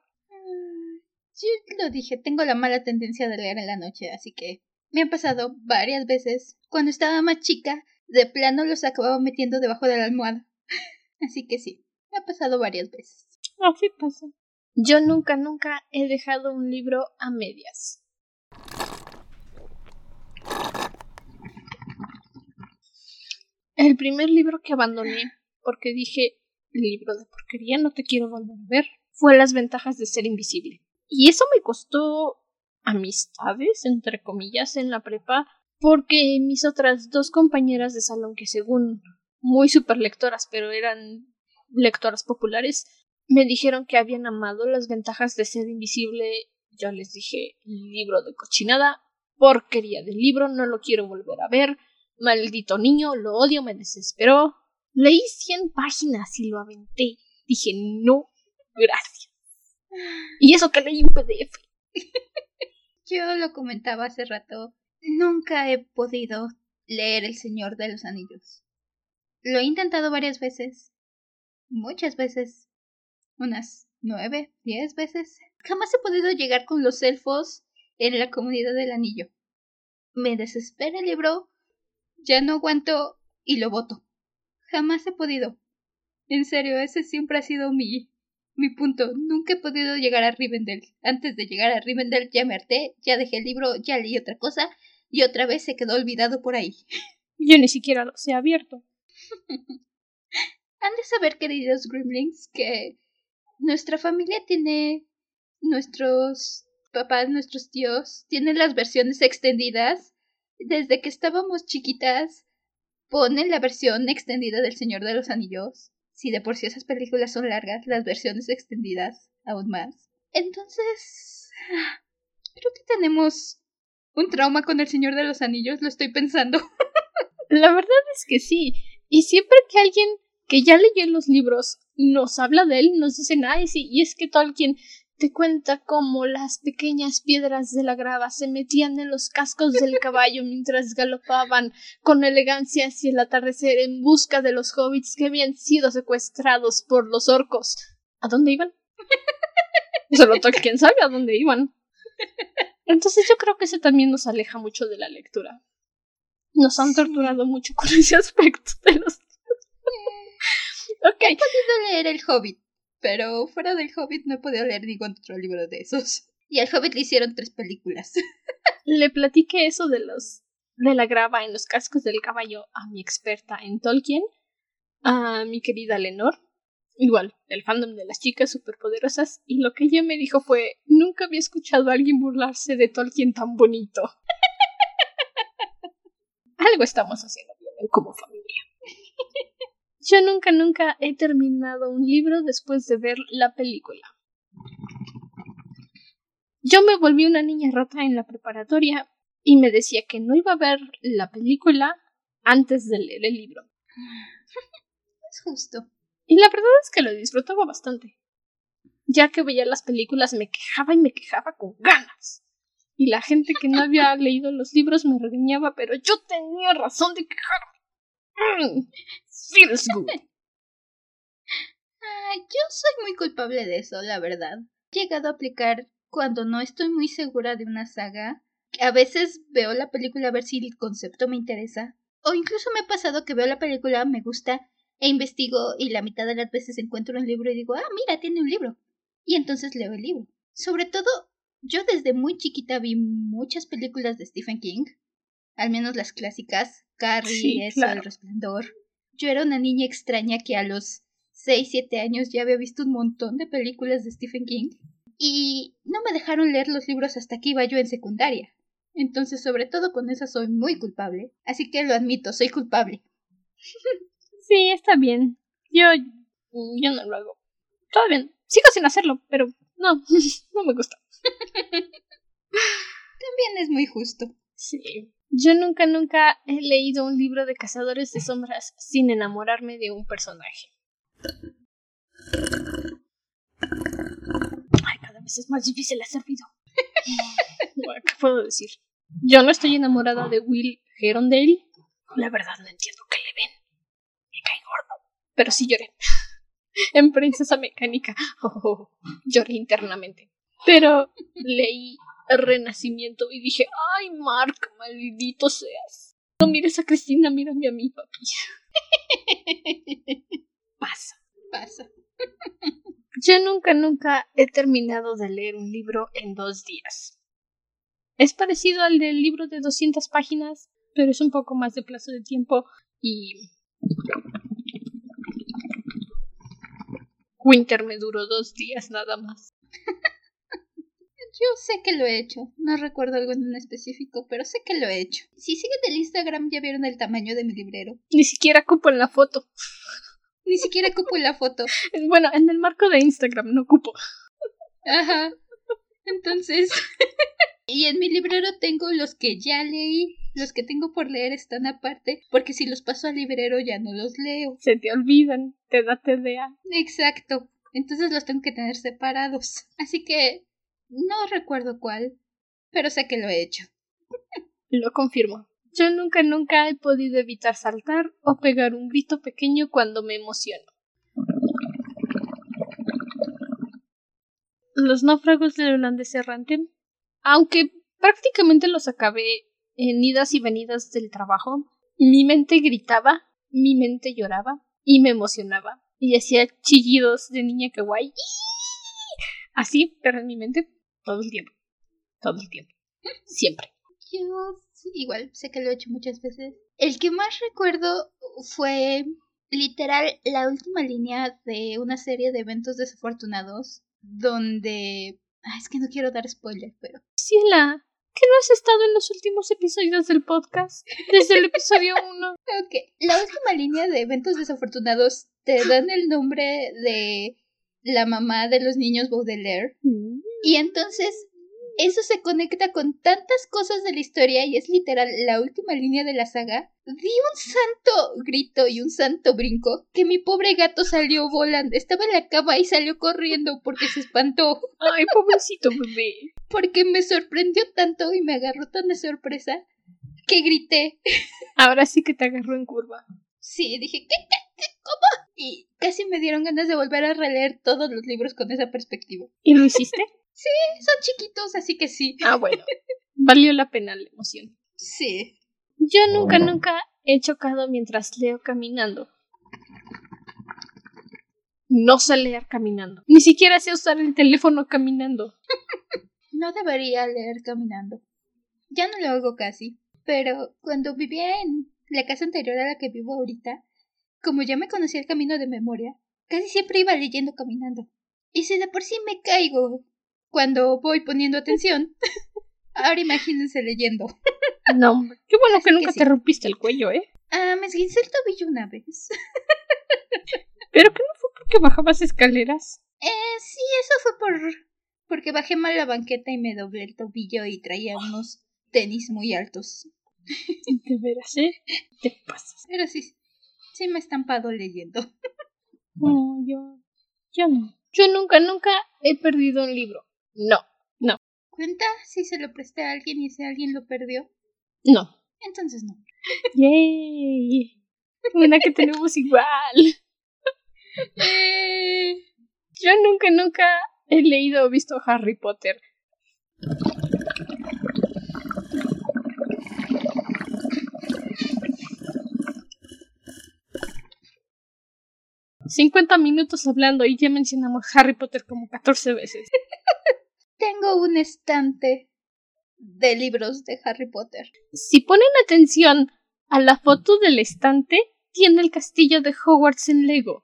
Yo lo dije, tengo la mala tendencia de leer en la noche, así que me ha pasado varias veces. Cuando estaba más chica, de plano los acababa metiendo debajo de la almohada. Así que sí, me ha pasado varias veces. Así pasa. Yo nunca, nunca he dejado un libro a medias. El primer libro que abandoné, porque dije, libro de porquería, no te quiero volver a ver, fue Las ventajas de ser invisible. Y eso me costó amistades, entre comillas, en la prepa, porque mis otras dos compañeras de salón, que según muy super lectoras, pero eran lectoras populares, me dijeron que habían amado las ventajas de ser invisible. Yo les dije, libro de cochinada, porquería del libro, no lo quiero volver a ver, maldito niño, lo odio, me desesperó. Leí cien páginas y lo aventé. Dije, no, gracias. Y eso que leí un PDF. Yo lo comentaba hace rato, nunca he podido leer El Señor de los Anillos. Lo he intentado varias veces, muchas veces, unas nueve, diez veces. Jamás he podido llegar con los elfos en la comunidad del anillo. Me desespera el libro, ya no aguanto y lo voto. Jamás he podido. En serio, ese siempre ha sido mi mi punto, nunca he podido llegar a Rivendell. Antes de llegar a Rivendell ya me harté, ya dejé el libro, ya leí otra cosa y otra vez se quedó olvidado por ahí. Yo ni siquiera lo he abierto. Han de saber, queridos Grimlings, que nuestra familia tiene nuestros papás, nuestros tíos, tienen las versiones extendidas. Desde que estábamos chiquitas, ponen la versión extendida del Señor de los Anillos si de por sí esas películas son largas, las versiones extendidas aún más. Entonces, creo que tenemos un trauma con el Señor de los Anillos, lo estoy pensando. La verdad es que sí. Y siempre que alguien que ya leyó los libros nos habla de él, nos dicen, ay, sí, y es que Tolkien te cuenta cómo las pequeñas piedras de la grava se metían en los cascos del caballo mientras galopaban con elegancia hacia el atardecer en busca de los hobbits que habían sido secuestrados por los orcos. ¿A dónde iban? Solo quién sabe a dónde iban. Entonces yo creo que ese también nos aleja mucho de la lectura. Nos han torturado mucho con ese aspecto de los Ok. He podido leer El Hobbit, pero fuera del Hobbit no he podido leer ningún otro libro de esos. Y al Hobbit le hicieron tres películas. Le platiqué eso de los de la grava en los cascos del caballo a mi experta en Tolkien, a mi querida Lenor, igual, del fandom de las chicas superpoderosas, y lo que ella me dijo fue nunca había escuchado a alguien burlarse de Tolkien tan bonito. Algo estamos haciendo bien como familia. Yo nunca, nunca he terminado un libro después de ver la película. Yo me volví una niña rota en la preparatoria y me decía que no iba a ver la película antes de leer el libro. Es justo. Y la verdad es que lo disfrutaba bastante. Ya que veía las películas me quejaba y me quejaba con ganas. Y la gente que no había leído los libros me regañaba, pero yo tenía razón de quejarme. Feels good. Ah, yo soy muy culpable de eso, la verdad. He llegado a aplicar cuando no estoy muy segura de una saga. A veces veo la película a ver si el concepto me interesa. O incluso me ha pasado que veo la película, me gusta, e investigo y la mitad de las veces encuentro un libro y digo, ah, mira, tiene un libro. Y entonces leo el libro. Sobre todo, yo desde muy chiquita vi muchas películas de Stephen King, al menos las clásicas, Carrie, Sí, eso, claro. El Resplandor. Yo era una niña extraña que a los 6, 7 años ya había visto un montón de películas de Stephen King y no me dejaron leer los libros hasta que iba yo en secundaria. Entonces, sobre todo con eso soy muy culpable. Así que lo admito, soy culpable. Sí, está bien. Yo, yo no lo hago. Todo bien. Sigo sin hacerlo, pero no, no me gusta. También es muy justo. Sí. Yo nunca, nunca he leído un libro de cazadores de sombras sin enamorarme de un personaje. Ay, cada vez es más difícil hacer ruido. Bueno, ¿Qué puedo decir? Yo no estoy enamorada de Will Herondale. La verdad no entiendo qué le ven. Me cae gordo. Pero sí lloré. En Princesa Mecánica. Oh, lloré internamente. Pero leí Renacimiento y dije, ay, Mark, maldito seas. No mires a Cristina, mírame a mí, papi. Pasa. Pasa. Yo nunca, nunca he terminado de leer un libro en dos días. Es parecido al del libro de 200 páginas, pero es un poco más de plazo de tiempo y... Winter me duró dos días nada más. Yo sé que lo he hecho. No recuerdo algo en específico, pero sé que lo he hecho. Si siguen el Instagram ya vieron el tamaño de mi librero. Ni siquiera cupo en la foto. Ni siquiera cupo la foto. Bueno, en el marco de Instagram no cupo. Ajá. Entonces. y en mi librero tengo los que ya leí. Los que tengo por leer están aparte. Porque si los paso al librero ya no los leo. Se te olvidan, te da TDA. Exacto. Entonces los tengo que tener separados. Así que. No recuerdo cuál. Pero sé que lo he hecho. Lo confirmo. Yo nunca, nunca he podido evitar saltar o pegar un grito pequeño cuando me emociono. Los náufragos del holandés errante, aunque prácticamente los acabé en idas y venidas del trabajo, mi mente gritaba, mi mente lloraba y me emocionaba y hacía chillidos de niña kawaii. Así, pero en mi mente todo el tiempo. Todo el tiempo. Siempre. Yo igual sé que lo he hecho muchas veces. El que más recuerdo fue literal la última línea de una serie de eventos desafortunados donde... Ah, es que no quiero dar spoiler, pero... Ciela, ¿qué no has estado en los últimos episodios del podcast? Desde el episodio 1. Ok, la última línea de eventos desafortunados te dan el nombre de la mamá de los niños Baudelaire. Y entonces eso se conecta con tantas cosas de la historia y es literal la última línea de la saga. Di un santo grito y un santo brinco que mi pobre gato salió volando. Estaba en la cama y salió corriendo porque se espantó. Ay, pobrecito bebé. Porque me sorprendió tanto y me agarró tan de sorpresa que grité. Ahora sí que te agarró en curva. Sí, dije, ¿qué, qué, qué, cómo? Y casi me dieron ganas de volver a releer todos los libros con esa perspectiva. ¿Y lo hiciste? Son chiquitos, así que sí. Ah, bueno. Valió la pena la emoción. Sí. Yo nunca, nunca he chocado mientras leo caminando. No sé leer caminando. Ni siquiera sé usar el teléfono caminando. no debería leer caminando. Ya no lo hago casi. Pero cuando vivía en la casa anterior a la que vivo ahorita, como ya me conocía el camino de memoria, casi siempre iba leyendo caminando. Y si de por sí me caigo cuando voy poniendo atención, ahora imagínense leyendo. No, qué bueno que nunca te rompiste el cuello, ¿eh? Ah, me esguincé el tobillo una vez. ¿Pero qué no fue porque bajabas escaleras? Eh, sí, eso fue por... porque bajé mal la banqueta y me doblé el tobillo y traía unos tenis muy altos. De veras, ¿eh? Te pasas. Pero sí, sí me he estampado leyendo. No, yo... yo no. Yo nunca, nunca he perdido un libro. No, no. ¿Cuenta si se lo presté a alguien y ese alguien lo perdió? No. Entonces no. ¡Yay! Una que tenemos igual. Eh. Yo nunca, nunca he leído o visto Harry Potter. 50 minutos hablando y ya mencionamos Harry Potter como 14 veces. Tengo un estante de libros de Harry Potter. Si ponen atención a la foto del estante, tiene el castillo de Hogwarts en Lego.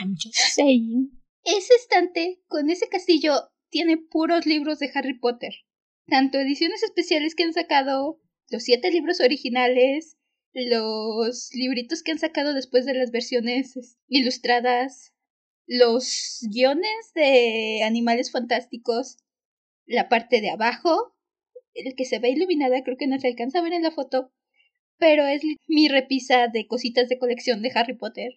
I'm just saying. Ese estante con ese castillo tiene puros libros de Harry Potter. Tanto ediciones especiales que han sacado, los siete libros originales, los libritos que han sacado después de las versiones ilustradas, los guiones de animales fantásticos, la parte de abajo, el que se ve iluminada, creo que no se alcanza a ver en la foto, pero es mi repisa de cositas de colección de Harry Potter.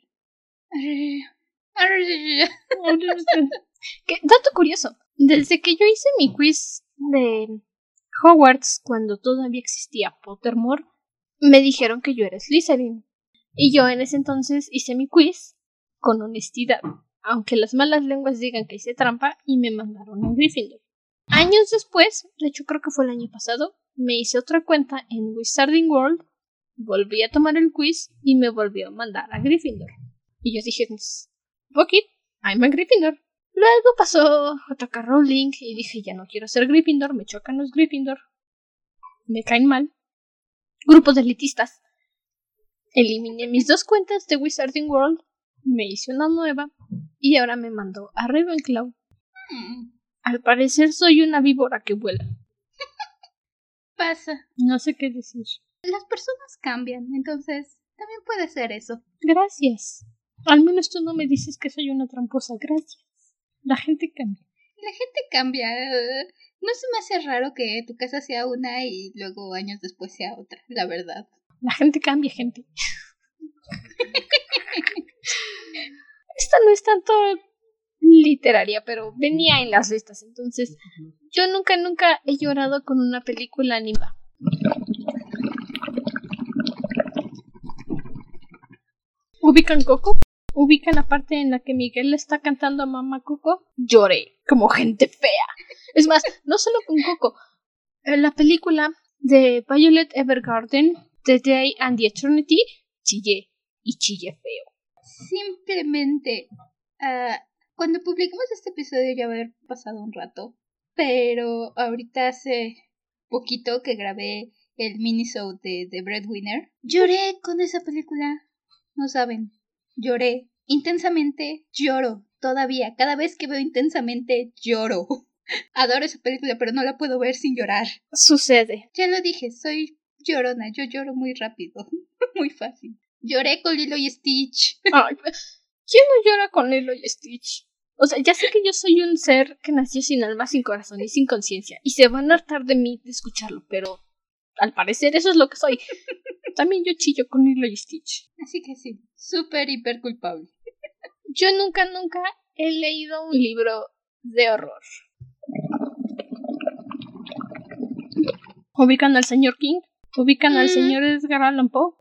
dato curioso, desde que yo hice mi quiz de Hogwarts cuando todavía existía Pottermore, me dijeron que yo era Slytherin. Y yo en ese entonces hice mi quiz con honestidad, aunque las malas lenguas digan que hice trampa y me mandaron a Gryffindor. Años después, de hecho creo que fue el año pasado, me hice otra cuenta en Wizarding World, volví a tomar el quiz y me volvió a mandar a Gryffindor. Y yo dije, fuck it, I'm a Gryffindor. Luego pasó J.K. Rowling y dije, ya no quiero ser Gryffindor, me chocan los Gryffindor. Me caen mal grupos de elitistas. Eliminé mis dos cuentas de Wizarding World, me hice una nueva y ahora me mandó a Ravenclaw. Hmm. Al parecer soy una víbora que vuela. Pasa. No sé qué decir. Las personas cambian, entonces también puede ser eso. Gracias. Al menos tú no me dices que soy una tramposa. Gracias. La gente cambia. La gente cambia. No se me hace raro que tu casa sea una y luego años después sea otra, la verdad. La gente cambia, gente. Esta no es tanto literaria, pero venía en las listas, entonces yo nunca, nunca he llorado con una película animada. ¿Ubican Coco? ¿Ubican la parte en la que Miguel le está cantando a Mamá Coco? Lloré, como gente fea. Es más, no solo con Coco. En la película de Violet Evergarden, The Day and the Eternity, chillé y chillé feo. Simplemente, ah, cuando publicamos este episodio ya va a haber pasado un rato, pero ahorita hace poquito que grabé el minisode de The Breadwinner, lloré con esa película. No saben, lloré intensamente, lloro todavía. Cada vez que veo intensamente, lloro. Adoro esa película, pero no la puedo ver sin llorar. Sucede. Ya lo dije, soy llorona, yo lloro muy rápido, muy fácil. Lloré con Lilo y Stitch. Ay, ¿quién no llora con Lilo y Stitch? O sea, ya sé que yo soy un ser que nació sin alma, sin corazón y sin conciencia, y se van a hartar de mí de escucharlo, pero al parecer eso es lo que soy. También yo chillo con Lilo y Stitch. Así que sí, súper hiper culpable. Yo nunca, nunca he leído un libro de horror. ¿Ubican al señor King? ¿Ubican al mm. señor Edgar Allan Poe?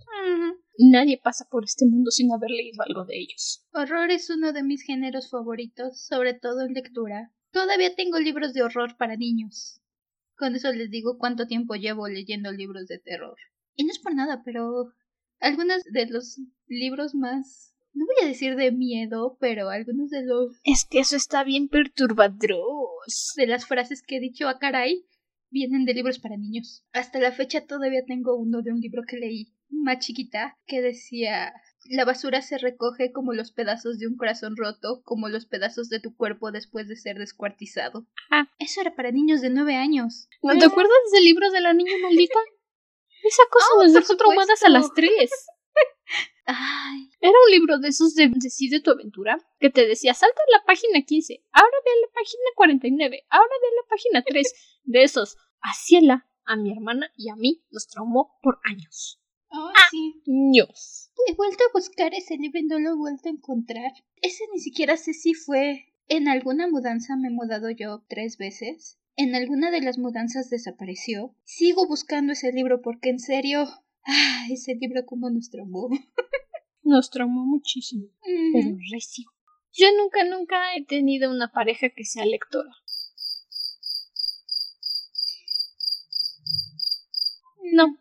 Nadie pasa por este mundo sin haber leído algo de ellos. Horror es uno de mis géneros favoritos, sobre todo en lectura. Todavía tengo libros de horror para niños. Con eso les digo cuánto tiempo llevo leyendo libros de terror. Y no es por nada, pero algunos de los libros más no voy a decir de miedo, pero algunos de los Es que eso está bien perturbador. de las frases que he dicho a caray vienen de libros para niños. Hasta la fecha todavía tengo uno de un libro que leí más chiquita que decía la basura se recoge como los pedazos de un corazón roto, como los pedazos de tu cuerpo después de ser descuartizado. Ah. Eso era para niños de nueve años. ¿No te acuerdas del libro de la niña maldita? Esa cosa Oh, nos dejó traumadas a las tres. Ay, Era un libro de esos de Decide tu aventura que te decía salta a la página 15, ahora ve a la página 49, ahora ve a la página 3. De esos, a Ciela, a mi hermana y a mí nos traumó por años. Años. He vuelto a buscar ese libro y no lo he vuelto a encontrar. Ese ni siquiera sé si fue. En alguna mudanza me he mudado yo tres veces. En alguna de las mudanzas desapareció. Sigo buscando ese libro porque en serio. Ah, ese libro como nos traumó. Nos traumó muchísimo, pero recio. Yo nunca, nunca he tenido una pareja que sea lectora. No.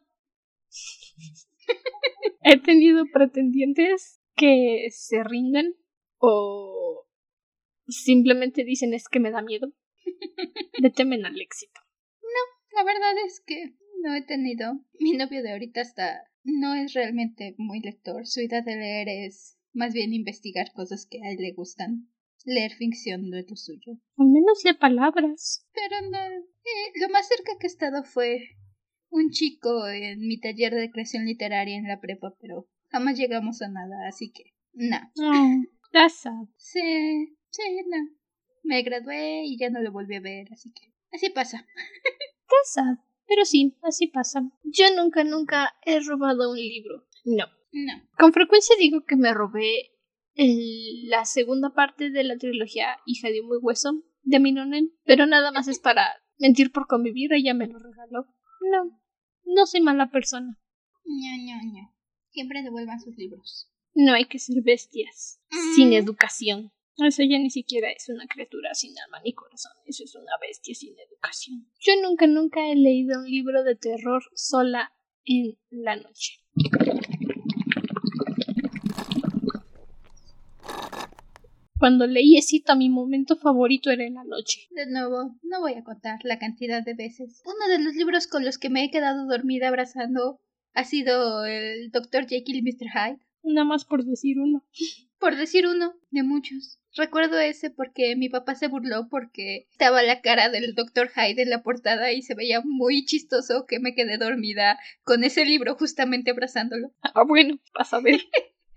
He tenido pretendientes que se rinden o simplemente dicen es que me da miedo. Le temen al éxito. La verdad es que no he tenido. Mi novio de ahorita hasta no es realmente muy lector. Su idea de leer es más bien investigar cosas que a él le gustan. Leer ficción no es lo suyo. Al menos lee palabras. Pero no. eh, lo más cerca que he estado fue un chico en mi taller de creación literaria en la prepa, pero jamás llegamos a nada, así que no. Oh, that's sad. Sí, sí, no. Me gradué y ya no lo volví a ver, así que así pasa. That's sad. Pero sí, así pasa. Yo nunca, nunca he robado un libro. No. No. Con frecuencia digo que me robé el- la segunda parte de la trilogía Hija de un muy hueso de Minonen, pero nada más es para mentir por convivir, ella me lo regaló. No, no soy mala persona. ño, ño, ño. Siempre devuelvan sus libros. No hay que ser bestias sin Mm. educación. Eso ya ni siquiera es una criatura sin alma ni corazón, eso es una bestia sin educación. Yo nunca, nunca he leído un libro de terror sola en la noche. Cuando leí Esito, mi momento favorito era en la noche. De nuevo, no voy a contar la cantidad de veces. Uno de los libros con los que me he quedado dormida abrazando ha sido el Dr. Jekyll y Mr. Hyde. Nada más por decir uno. Por decir uno de muchos. Recuerdo ese porque mi papá se burló porque estaba la cara del Dr. Hyde en la portada y se veía muy chistoso que me quedé dormida con ese libro justamente abrazándolo. Ah, bueno, vas a ver.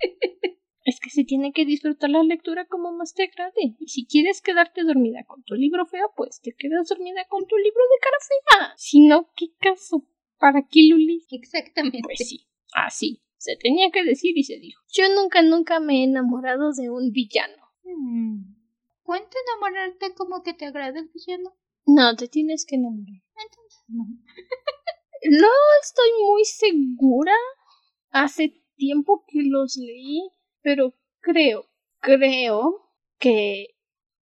es que se tiene que disfrutar la lectura como más te agrade. Y si quieres quedarte dormida con tu libro feo, pues te quedas dormida con tu libro de cara fea. Si no, ¿qué caso? ¿Para qué Luli? Exactamente. Pues sí, así. Se tenía que decir y se dijo. Yo nunca, nunca me he enamorado de un villano. Hmm. ¿Cuánto enamorarte como que te agrada el villano? No, te tienes que enamorar. Entonces no. No estoy muy segura. Hace tiempo que los leí, pero creo, creo que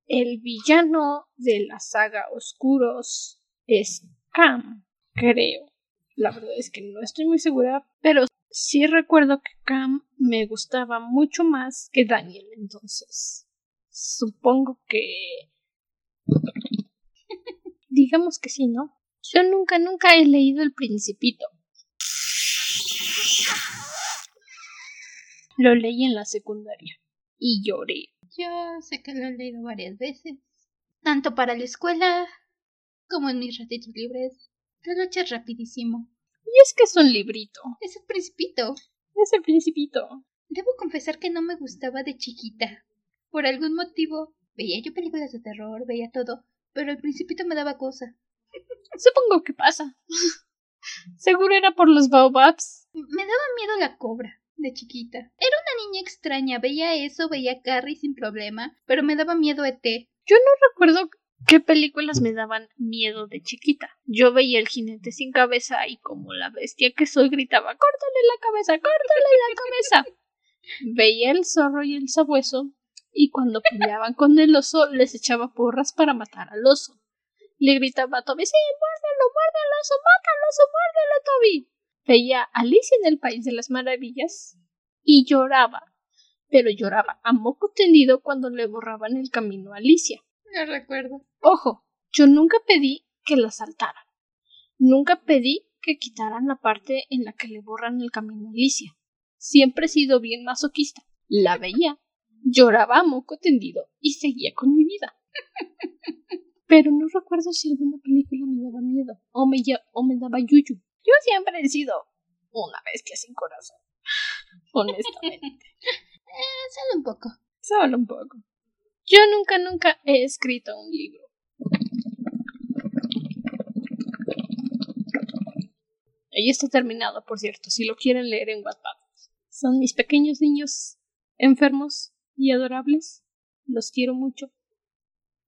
el villano de la saga Oscuros es Cam. Creo. La verdad es que no estoy muy segura, pero sí recuerdo que Cam me gustaba mucho más que Daniel, entonces supongo que... Digamos que sí, ¿no? Yo nunca, nunca he leído El Principito. Lo leí en la secundaria y lloré. Yo sé que lo he leído varias veces. Tanto para la escuela como en mis ratitos libres. Te lo echas rapidísimo. Y es que es un librito. Es el principito. Es El Principito. Debo confesar que no me gustaba de chiquita. Por algún motivo, veía yo películas de terror, veía todo, pero el principito me daba cosa. Supongo que pasa. Seguro era por los baobabs. Me daba miedo la cobra de chiquita. Era una niña extraña, veía eso, veía a Carrie sin problema, pero me daba miedo ET. Yo no recuerdo qué películas me daban miedo de chiquita. Yo veía el jinete sin cabeza y como la bestia que soy gritaba ¡Córtale la cabeza! ¡Córtale la cabeza! veía el zorro y el sabueso y cuando peleaban con el oso les echaba porras para matar al oso. Le gritaba a Toby ¡Sí, muérdelo, muérdelo, oso! ¡Mátalo, oso! ¡Muérdelo, Toby! Veía a Alicia en el País de las Maravillas y lloraba. pero lloraba a moco tendido cuando le borraban el camino a Alicia. No recuerdo. Ojo, yo nunca pedí que la saltaran. Nunca pedí que quitaran la parte en la que le borran el camino a Alicia. Siempre he sido bien masoquista. La veía, lloraba a moco tendido y seguía con mi vida. Pero no recuerdo si alguna película me daba miedo o me, o me daba yuyu. Yo siempre he sido una bestia sin corazón. Honestamente. eh, solo un poco. Solo un poco. Yo nunca, nunca he escrito un libro. Ahí está terminado, por cierto, si lo quieren leer en WhatsApp. Son mis pequeños niños enfermos y adorables. Los quiero mucho.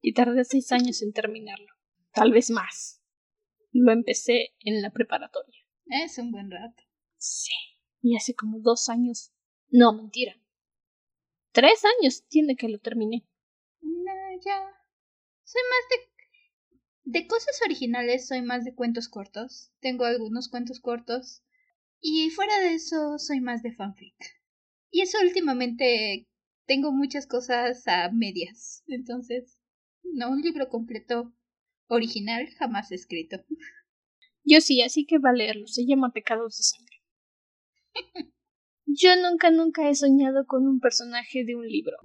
Y tardé seis años en terminarlo. Tal vez más. Lo empecé en la preparatoria. Es un buen rato. Sí. Y hace como dos años. No, mentira. Tres años tiene que lo terminé. No, ya. Soy más de de cosas originales soy más de cuentos cortos. Tengo algunos cuentos cortos. Y fuera de eso soy más de fanfic. Y eso últimamente tengo muchas cosas a medias. Entonces, no, un libro completo original jamás escrito. Yo sí, así que va a leerlo. Se llama Pecados de Sangre. Yo nunca, nunca he soñado con un personaje de un libro.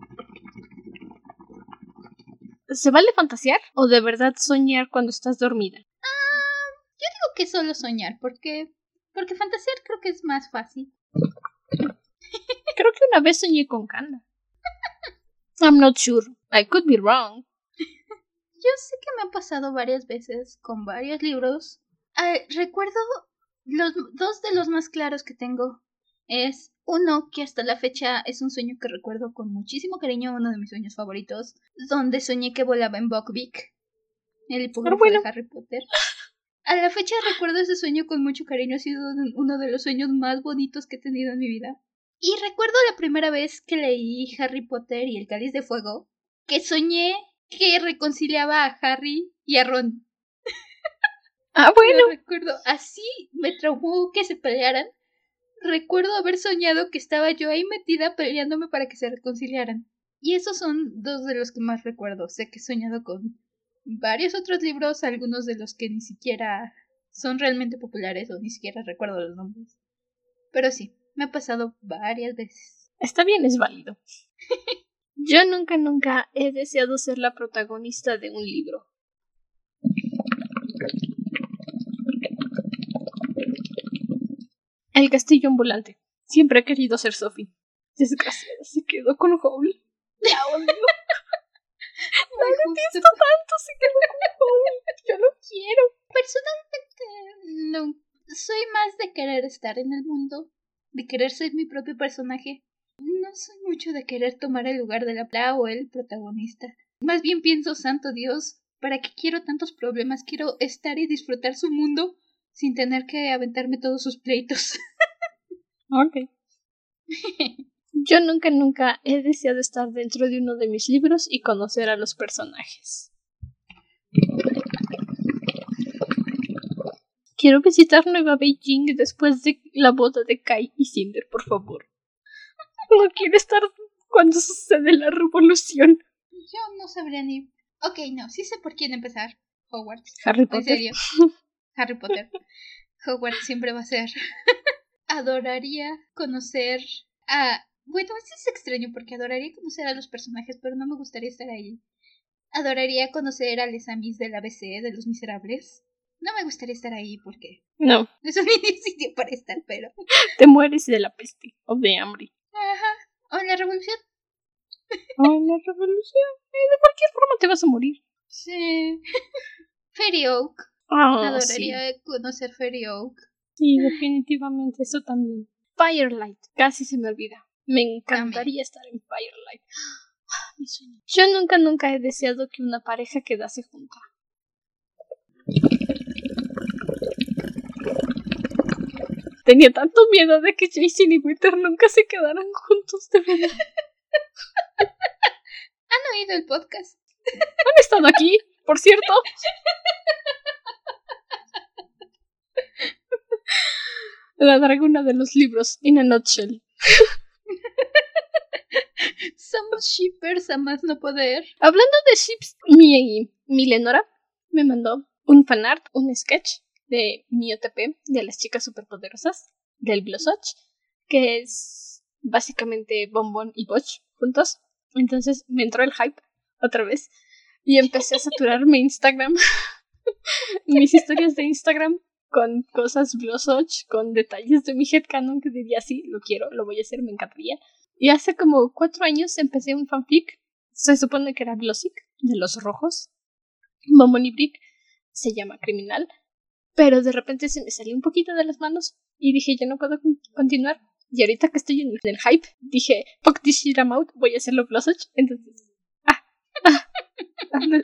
¿Se vale fantasear o de verdad soñar cuando estás dormida? Ah, yo digo que solo soñar, porque porque fantasear creo que es más fácil. creo que una vez soñé con Kanda. I'm not sure. I could be wrong. Yo sé que me ha pasado varias veces con varios libros. Ah, recuerdo los dos de los más claros que tengo. Es uno que hasta la fecha es un sueño que recuerdo con muchísimo cariño, uno de mis sueños favoritos, donde soñé que volaba en Buckbeak, el hipogrifo de Harry Potter. A la fecha recuerdo ese sueño con mucho cariño, ha sido uno de los sueños más bonitos que he tenido en mi vida. Y recuerdo la primera vez que leí Harry Potter y el Cáliz de Fuego, que soñé que reconciliaba a Harry y a Ron. Ah, bueno. recuerdo, así me traumó que se pelearan recuerdo haber soñado que estaba yo ahí metida peleándome para que se reconciliaran. Y esos son dos de los que más recuerdo. Sé que he soñado con varios otros libros, algunos de los que ni siquiera son realmente populares o ni siquiera recuerdo los nombres. Pero sí, me ha pasado varias veces. Está bien, es válido. yo nunca, nunca he deseado ser la protagonista de un libro. El castillo ambulante. Siempre he querido ser Sophie. Desgraciada, se quedó con Howl. La odio. no lo visto tanto, se quedó con Howl. Yo lo quiero. Personalmente, no. Soy más de querer estar en el mundo, de querer ser mi propio personaje. No soy mucho de querer tomar el lugar de la pla o el protagonista. Más bien pienso, santo Dios, ¿para qué quiero tantos problemas? Quiero estar y disfrutar su mundo sin tener que aventarme todos sus pleitos. ok. Yo nunca, nunca he deseado estar dentro de uno de mis libros y conocer a los personajes. Quiero visitar Nueva Beijing después de la boda de Kai y Cinder, por favor. No quiero estar cuando sucede la revolución. Yo no sabría ni. Ok, no, sí sé por quién empezar. Hogwarts. Harry Potter. En serio. Harry Potter. Hogwarts siempre va a ser. adoraría conocer a... Bueno, eso es extraño porque adoraría conocer a los personajes, pero no me gustaría estar ahí. Adoraría conocer a Les Amis del ABC, de Los Miserables. No me gustaría estar ahí porque... No. Es un sitio para estar, pero... Te mueres de la peste o de hambre. Ajá. O en la revolución. O en la revolución. De cualquier forma te vas a morir. Sí. Fairy Oak. Oh, Adoraría conocer Fairy Oak. Sí, definitivamente, eso también. Firelight, casi se me olvida. Me encantaría estar en Firelight. Mi sueño. Yo nunca, nunca he deseado que una pareja quedase junta. Tenía tanto miedo de que Jason y Winter nunca se quedaran juntos, de verdad. ¿Han oído el podcast? ¿Han estado aquí, por cierto? La dragona de los libros, in a nutshell. Somos shippers a más no poder. Hablando de ships, mi, mi Lenora me mandó un fanart, un sketch de mi OTP de las chicas superpoderosas del Blossoch, que es básicamente Bombón y Botch juntos. Entonces me entró el hype otra vez y empecé a saturar mi Instagram, mis historias de Instagram con cosas Blossoch, con detalles de mi headcanon que diría sí, lo quiero, lo voy a hacer, me encantaría. Y hace como cuatro años empecé un fanfic, se supone que era Glossic, de los rojos. Bombón y Brick se llama Criminal, pero de repente se me salió un poquito de las manos y dije, ya no puedo continuar. Y ahorita que estoy en el hype, dije, fuck this shit I'm out, voy a hacerlo Blossoch. Entonces, ah, ah,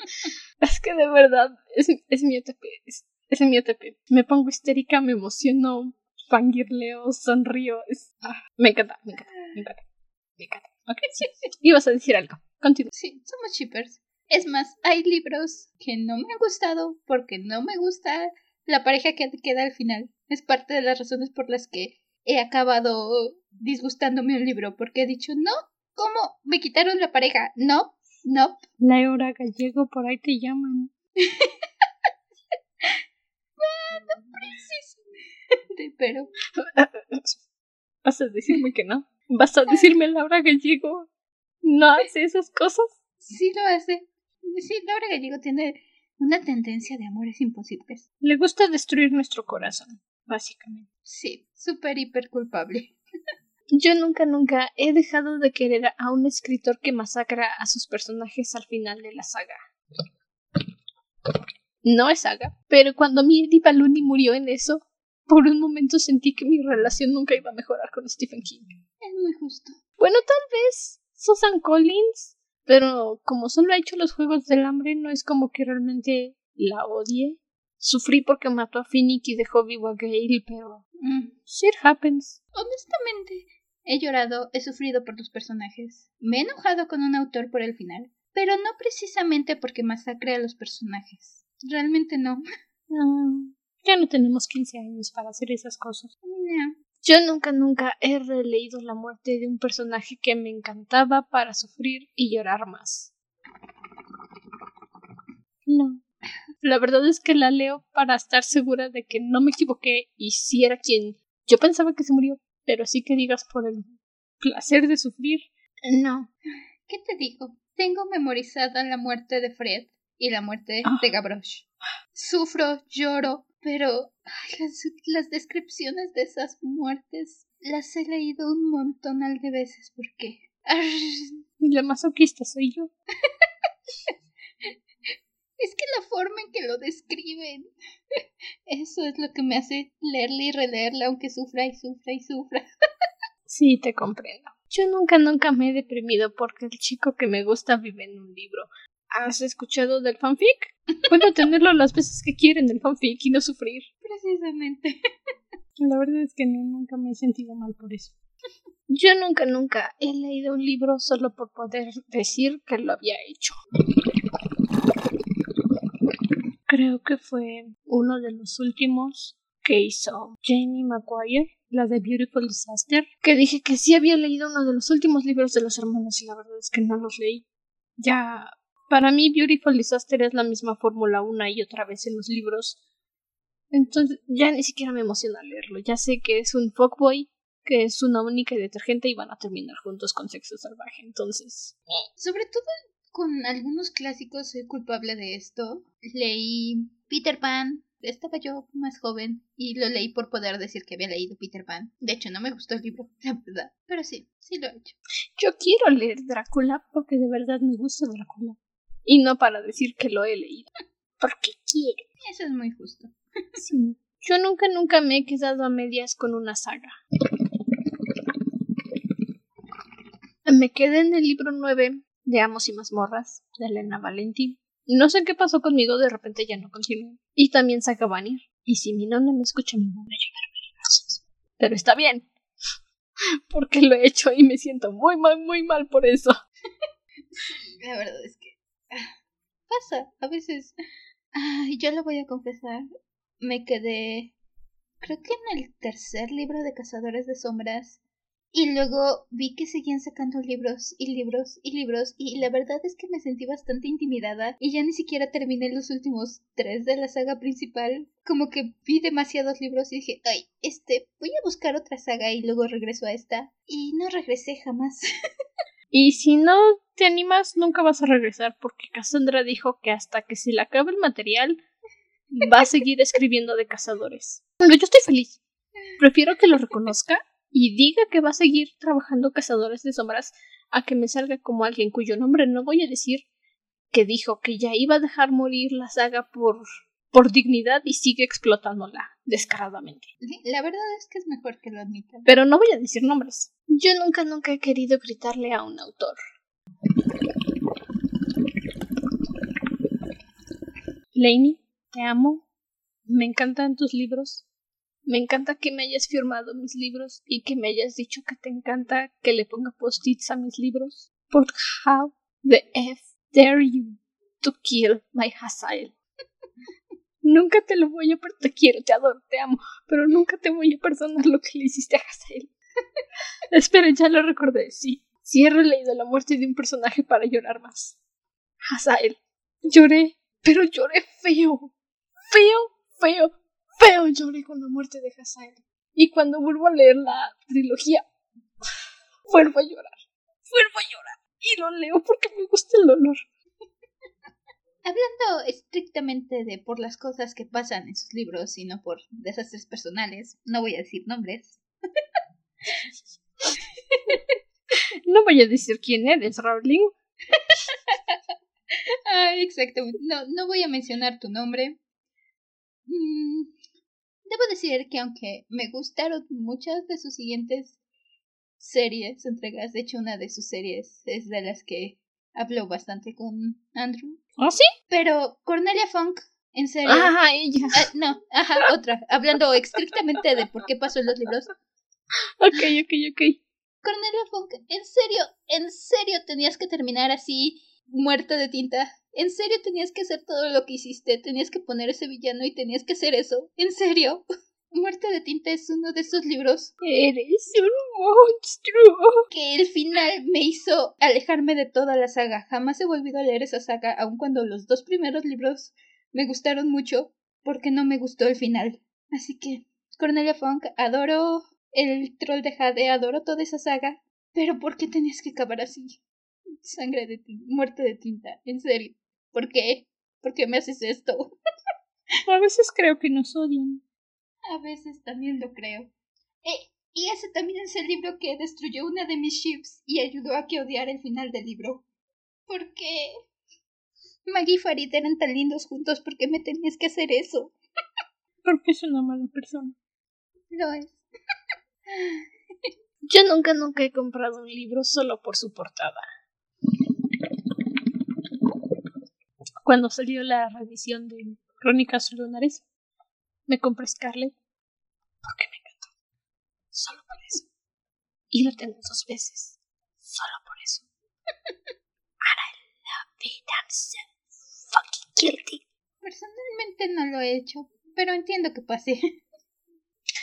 es que de verdad, es, es mi OTP, es, es mi OTP. Me pongo histérica, me emociono, fangirleo, sonrío, es, ah, me encanta, me encanta, me encanta, me encanta. Ok, sí, ibas a decir algo, continúa. Sí, somos shippers. Es más, hay libros que no me han gustado porque no me gusta la pareja que queda al final. Es parte de las razones por las que he acabado disgustándome un libro, porque he dicho, no, ¿cómo? Me quitaron la pareja. No, no. Laura Gallego, por ahí te llaman. no precisamente, pero... ¿Vas a decirme que no? ¿Vas a decirme Laura Gallego? ¿No hace esas cosas? Sí lo hace. Sí, Laura Gallego tiene una tendencia de amores imposibles. Le gusta destruir nuestro corazón, básicamente. Sí, súper hiper culpable. Yo nunca, nunca he dejado de querer a un escritor que masacra a sus personajes al final de la saga. No es saga, pero cuando mi Baluni murió en eso, por un momento sentí que mi relación nunca iba a mejorar con Stephen King. Es muy justo. Bueno, tal vez Susan Collins pero como solo ha hecho los Juegos del Hambre, no es como que realmente la odie. Sufrí porque mató a Finnick y dejó vivo a Gale, pero... Mm. Shit happens. Honestamente, he llorado, he sufrido por tus personajes. Me he enojado con un autor por el final, pero no precisamente porque masacre a los personajes. Realmente no. No. Ya no tenemos 15 años para hacer esas cosas. Yo nunca, nunca he releído la muerte de un personaje que me encantaba para sufrir y llorar más. No. La verdad es que la leo para estar segura de que no me equivoqué y si era quien yo pensaba que se murió, pero sí que digas por el placer de sufrir. No. ¿Qué te digo? Tengo memorizada la muerte de Fred y la muerte ah. de Gavroche. Sufro, lloro, pero las, descripciones de esas muertes las he leído un montón de veces porque... Y la masoquista soy yo. es que la forma en que lo describen, eso es lo que me hace leerla y releerla aunque sufra y sufra y sufra. sí, te comprendo. Yo nunca, nunca me he deprimido porque el chico que me gusta vive en un libro. ¿Has escuchado del fanfic? Puedo tenerlo las veces que quieren el fanfic y no sufrir. Precisamente. La verdad es que nunca me he sentido mal por eso. Yo nunca, nunca he leído un libro solo por poder decir que lo había hecho. Creo que fue uno de los últimos que hizo Jamie Maguire, la de Beautiful Disaster, que dije que sí había leído uno de los últimos libros de los hermanos y la verdad es que no los leí. Ya para mí, Beautiful Disaster es la misma fórmula una y otra vez en los libros. Entonces, ya ni siquiera me emociona leerlo. Ya sé que es un fuckboy, que es una única detergente y van a terminar juntos con sexo salvaje. Entonces. Sobre todo con algunos clásicos soy culpable de esto. Leí Peter Pan, estaba yo más joven y lo leí por poder decir que había leído Peter Pan. De hecho, no me gustó el libro, la verdad. Pero sí, sí lo he hecho. Yo quiero leer Drácula porque de verdad me gusta Drácula y no para decir que lo he leído. Porque quiero. Eso es muy justo. sí. Yo nunca, nunca me he quedado a medias con una saga. Me quedé en el libro 9 de Amos y Mazmorras de Elena Valentín. No sé qué pasó conmigo, de repente ya no continué. Y también Saga Vanir. Y si mi nonna me escucha, me van a. Pero está bien. Porque lo he hecho y me siento muy mal, muy mal por eso. La verdad es que pasa, a veces. Ay, yo lo voy a confesar. Me quedé. Creo que en el tercer libro de Cazadores de Sombras. Y luego vi que seguían sacando libros y libros y libros y la verdad es que me sentí bastante intimidada y ya ni siquiera terminé los últimos tres de la saga principal. Como que vi demasiados libros y dije, ay, este, voy a buscar otra saga y luego regreso a esta. Y no regresé jamás. y si no te animas, nunca vas a regresar porque Cassandra dijo que hasta que se le acabe el material va a seguir escribiendo de cazadores. Pero yo estoy feliz. Prefiero que lo reconozca y diga que va a seguir trabajando Cazadores de Sombras a que me salga como alguien cuyo nombre no voy a decir, que dijo que ya iba a dejar morir la saga por por dignidad y sigue explotándola descaradamente. La verdad es que es mejor que lo admita. Pero no voy a decir nombres. Yo nunca, nunca he querido gritarle a un autor. Lainey, te amo. Me encantan tus libros. Me encanta que me hayas firmado mis libros y que me hayas dicho que te encanta que le ponga post-its a mis libros. But how the F dare you to kill my Hazael? nunca te lo voy a perdonar. Te quiero, te adoro, te amo, pero nunca te voy a perdonar lo que le hiciste a Hazael. Espera, ya lo recordé, sí. Sí he releído la muerte de un personaje para llorar más. Hazael. Lloré, pero lloré feo. Feo, feo, feo lloré con la muerte de Hazael. Y cuando vuelvo a leer la trilogía, vuelvo a llorar. Vuelvo a llorar. Y lo leo porque me gusta el dolor. Hablando estrictamente de por las cosas que pasan en sus libros y no por desastres personales, no voy a decir nombres. no voy a decir quién eres, Rowling. ah, exactamente. No, no voy a mencionar tu nombre. Mm, Debo decir que aunque me gustaron muchas de sus siguientes series, entregas, de hecho una de sus series es de las que hablo bastante con Andrew. ¿Ah, sí? Pero Cornelia Funk, en serio. Ajá, ella. Ah, no, ajá, otra. Hablando estrictamente de por qué pasó en los libros. Ok, ok, ok. Cornelia Funk, en serio, en serio tenías que terminar así, muerta de tinta. ¿En serio tenías que hacer todo lo que hiciste? ¿Tenías que poner ese villano y tenías que hacer eso? ¿En serio? Muerte de tinta es uno de esos libros. Eres un monstruo. Que el final me hizo alejarme de toda la saga. Jamás he volvido a leer esa saga, aun cuando los dos primeros libros me gustaron mucho, porque no me gustó el final. Así que, Cornelia Funk, adoro el troll de Jade, adoro toda esa saga. Pero ¿por qué tenías que acabar así? Sangre de tinta, muerte de tinta, en serio. ¿Por qué? ¿Por qué me haces esto? A veces creo que nos odian. A veces también lo creo. Eh, y ese también es el libro que destruyó una de mis ships y ayudó a que odiara el final del libro. ¿Por qué? Maggie y Farid eran tan lindos juntos, ¿por qué me tenías que hacer eso? Porque es una mala persona. Lo es. Yo nunca, nunca he comprado un libro solo por su portada. cuando salió la reedición de Crónicas Lunares, me compré Scarlet porque me encantó. Solo por eso. Y lo tengo dos veces. Solo por eso. Fucking guilty. Personalmente no lo he hecho, pero entiendo que pase.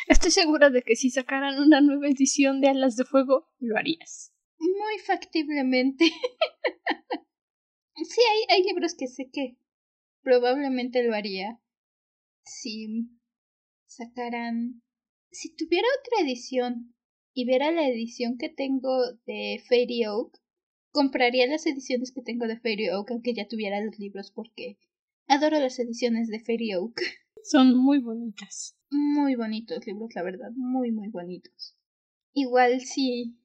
Estoy segura de que si sacaran una nueva edición de Alas de Fuego, lo harías. Muy factiblemente. Sí, hay, hay libros que sé que probablemente lo haría si sacaran... Si tuviera otra edición y viera la edición que tengo de Fairy Oak, compraría las ediciones que tengo de Fairy Oak aunque ya tuviera los libros porque adoro las ediciones de Fairy Oak. Son muy bonitas. Muy bonitos libros, la verdad, muy muy bonitos. Igual si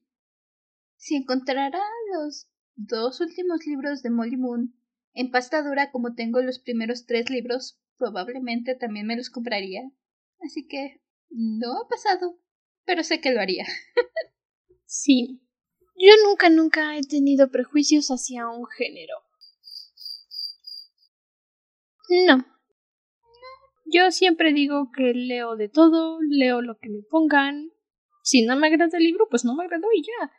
si encontrara los dos últimos libros de Molly Moon en pasta dura como tengo los primeros tres libros, probablemente también me los compraría. Así que no ha pasado, pero sé que lo haría. sí. Yo nunca, nunca he tenido prejuicios hacia un género. No. Yo siempre digo que leo de todo, leo lo que me pongan. Si no me agrada el libro, pues no me agradó y ya.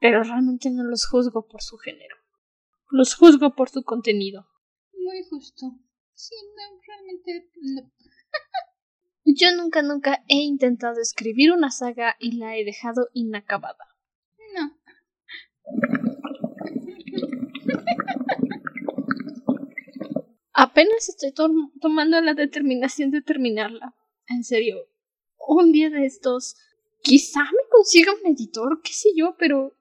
Pero realmente no los juzgo por su género. Los juzgo por su contenido. Muy justo. Sí, no, realmente no. Yo nunca, nunca he intentado escribir una saga y la he dejado inacabada. No. Apenas estoy tomando la determinación de terminarla. En serio, un día de estos, quizá me consiga un editor, qué sé yo, pero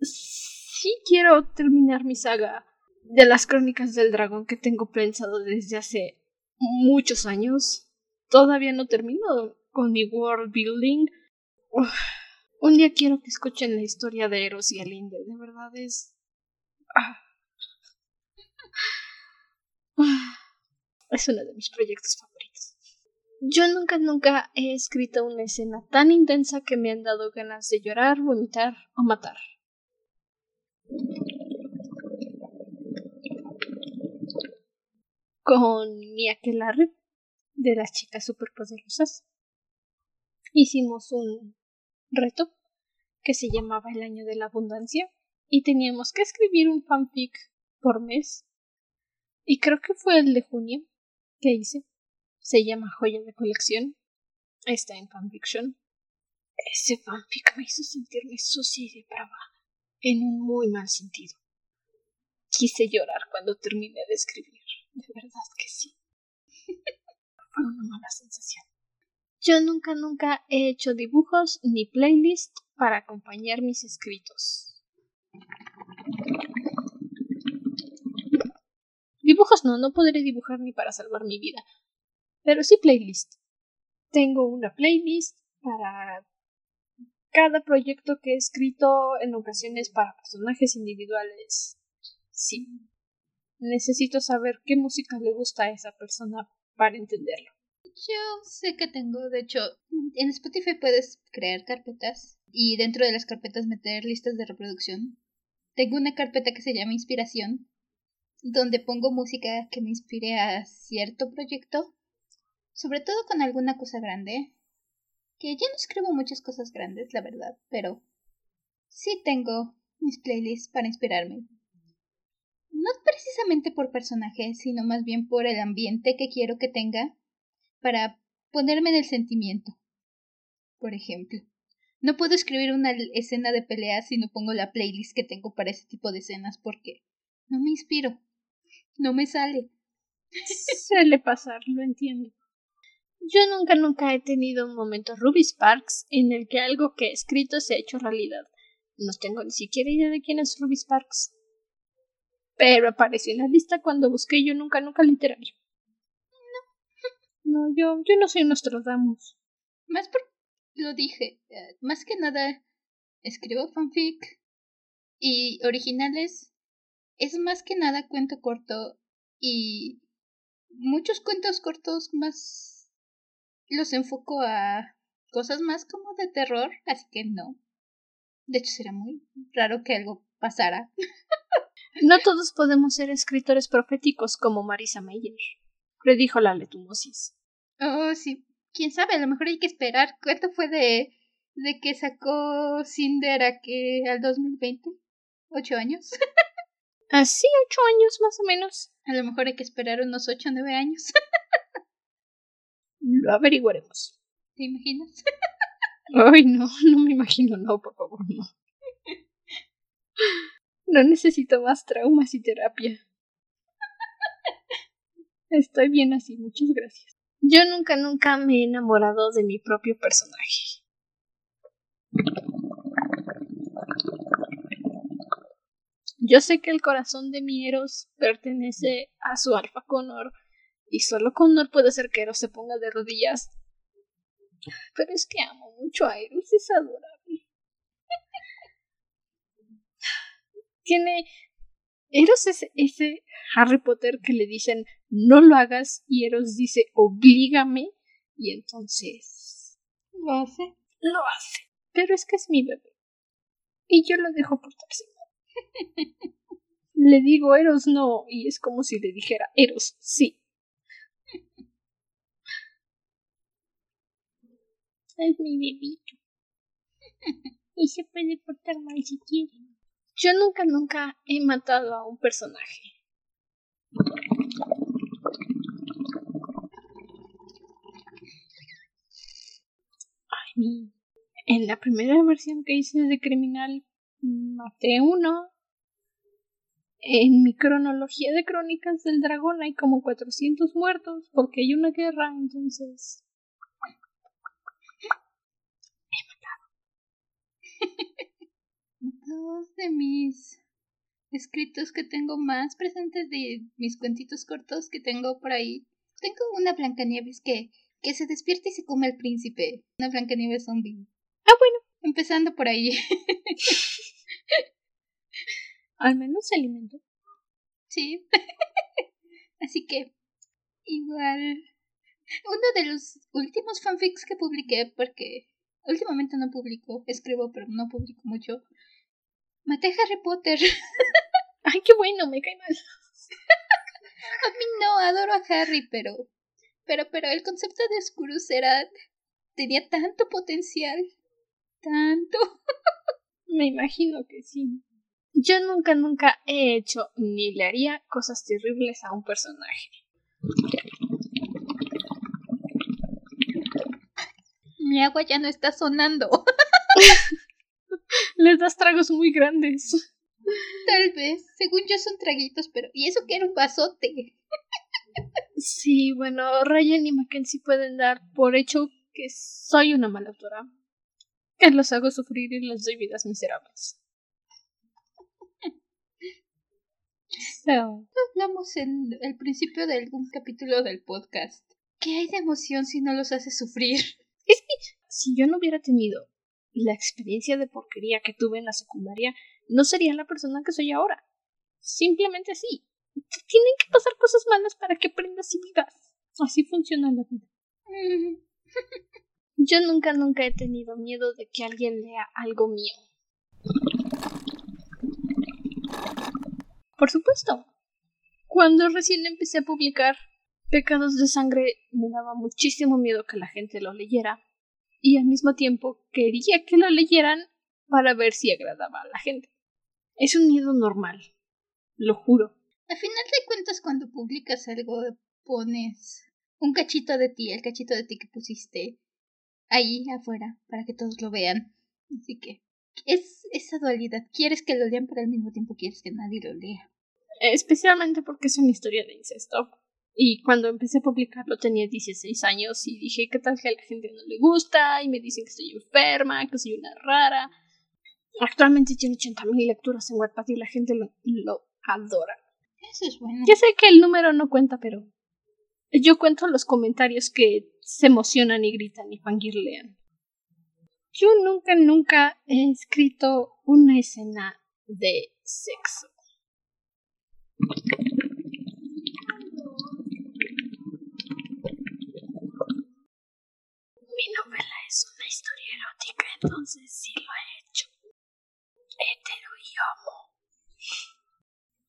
sí quiero terminar mi saga de las crónicas del dragón que tengo pensado desde hace muchos años. Todavía no termino con mi world building. un día quiero que escuchen la historia de Eros y Alinde. De verdad es. Ah. Es uno de mis proyectos favoritos. Yo nunca, nunca he escrito una escena tan intensa que me han dado ganas de llorar, vomitar o matar. Con mi aquelarre de las chicas superpoderosas hicimos un reto que se llamaba el año de la abundancia y teníamos que escribir un fanfic por mes y creo que fue el de junio que hice. Se llama Joya de Colección. Está en fanfiction. Ese fanfic me hizo sentirme sucia y depravada, en un muy mal sentido. Quise llorar cuando terminé de escribir. De verdad que sí. Fue una mala sensación. Yo nunca, nunca he hecho dibujos ni playlist para acompañar mis escritos. Dibujos no, no podré dibujar ni para salvar mi vida. Pero sí playlist. Tengo una playlist para cada proyecto que he escrito en ocasiones para personajes individuales. Sí. Necesito saber qué música le gusta a esa persona para entenderlo. Yo sé que tengo, de hecho, en Spotify puedes crear carpetas y dentro de las carpetas meter listas de reproducción. Tengo una carpeta que se llama Inspiración donde pongo música que me inspire a cierto proyecto, sobre todo con alguna cosa grande, que ya no escribo muchas cosas grandes, la verdad, pero sí tengo mis playlists para inspirarme. No precisamente por personaje, sino más bien por el ambiente que quiero que tenga para ponerme en el sentimiento. Por ejemplo, no puedo escribir una escena de pelea si no pongo la playlist que tengo para ese tipo de escenas porque no me inspiro. No me sale. Suele pasar, lo entiendo. Yo nunca, nunca he tenido un momento Ruby Sparks en el que algo que he escrito se ha hecho realidad. No tengo ni siquiera idea de quién es Ruby Sparks. Pero apareció en la lista cuando busqué yo nunca, nunca literario. No. No, yo, yo no soy Nostradamus. Más por lo dije. Eh, más que nada, escribo fanfic y originales es más que nada cuento corto y muchos cuentos cortos más los enfoco a cosas más como de terror, así que no. De hecho, será muy raro que algo pasara. no todos podemos ser escritores proféticos como Marisa Meyer, predijo la letumosis. Oh, sí. Quién sabe, a lo mejor hay que esperar. ¿Cuánto fue de, de que sacó Cinder a que al 2020? ¿Ocho años? Así, ocho años más o menos. A lo mejor hay que esperar unos ocho o nueve años. Lo averiguaremos. ¿Te imaginas? Ay, no, no me imagino, no, por favor, no. No necesito más traumas y terapia. Estoy bien así, muchas gracias. Yo nunca, nunca me he enamorado de mi propio personaje. Yo sé que el corazón de mi Eros pertenece a su alfa Connor, y solo Connor puede hacer que Eros se ponga de rodillas. Pero es que amo mucho a Eros, es adorable. Tiene. Eros es ese Harry Potter que le dicen no lo hagas y Eros dice oblígame y entonces lo hace. Lo hace. Pero es que es mi bebé. Y yo lo dejo portarse le digo Eros no, y es como si le dijera Eros sí. Es mi bebito. Y se puede portar mal si quiere. Yo nunca, nunca he matado a un personaje. Ay, mi. En la primera versión que hice de criminal maté uno. en mi cronología de crónicas del dragón hay como 400 muertos porque hay una guerra, entonces... He matado. Dos de mis escritos que tengo más presentes de mis cuentitos cortos que tengo por ahí. Tengo una Blancanieves que, que se despierta y se come al príncipe. Una Blancanieves zombie. Ah, bueno. Empezando por ahí. Al menos se alimentó. Sí. Así que, igual. Uno de los últimos fanfics que publiqué, porque últimamente no publico, escribo, pero no publico mucho. Maté a Harry Potter. Ay, qué bueno, me cae mal. a mí no, adoro a Harry, pero. Pero, pero el concepto de Oscurus era. tenía tanto potencial. Tanto. me imagino que sí. Yo nunca, nunca he hecho ni le haría cosas terribles a un personaje. Mi agua ya no está sonando. Les das tragos muy grandes. Tal vez, según yo son traguitos, pero... ¿Y eso que era un vasote? sí, bueno, Ryan y Mackenzie pueden dar por hecho que soy una mala autora. Que los hago sufrir y les doy vidas miserables. Hablamos en el principio de algún capítulo del podcast. ¿Qué hay de emoción si no los hace sufrir? Es que si yo no hubiera tenido la experiencia de porquería que tuve en la secundaria, no sería la persona que soy ahora. Simplemente así. Tienen que pasar cosas malas para que aprendas y vivas. Así funciona la vida. Mm. Yo nunca, nunca he tenido miedo de que alguien lea algo mío. Por supuesto. Cuando recién empecé a publicar Pecados de Sangre me daba muchísimo miedo que la gente lo leyera y al mismo tiempo quería que lo leyeran para ver si agradaba a la gente. Es un miedo normal, lo juro. Al final de cuentas cuando publicas algo pones un cachito de ti, el cachito de ti que pusiste ahí afuera para que todos lo vean. Así que es esa dualidad. Quieres que lo lean, pero al mismo tiempo quieres que nadie lo lea. Especialmente porque es una historia de incesto. Y cuando empecé a publicarlo tenía 16 años y dije, ¿qué tal que a la gente no le gusta? Y me dicen que estoy enferma, que soy una rara. Actualmente tiene 80.000 lecturas en Wattpad y la gente lo, lo adora. Eso es bueno. Ya sé que el número no cuenta, pero yo cuento los comentarios que se emocionan y gritan y fangirlean. Yo nunca, nunca he escrito una escena de sexo. Mi novela es una historia erótica, entonces sí lo he hecho. Hetero y.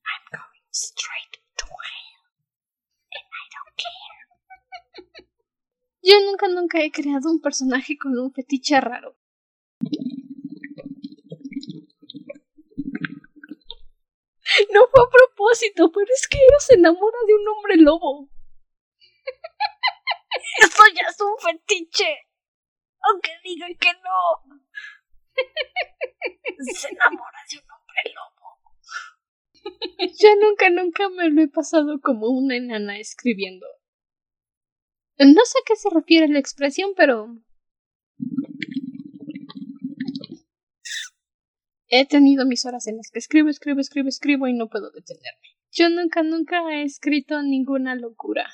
I'm going straight to hell. And I don't care. Yo nunca, nunca he creado un personaje con un fetiche raro. No fue a propósito, pero es que ella se enamora de un hombre lobo. Eso ya es un fetiche. Aunque digan que no. Se enamora de un hombre lobo. Yo nunca, nunca me lo he pasado como una enana escribiendo. No sé a qué se refiere la expresión, pero He tenido mis horas en las que escribo, escribo, escribo, escribo y no puedo detenerme. Yo nunca, nunca he escrito ninguna locura.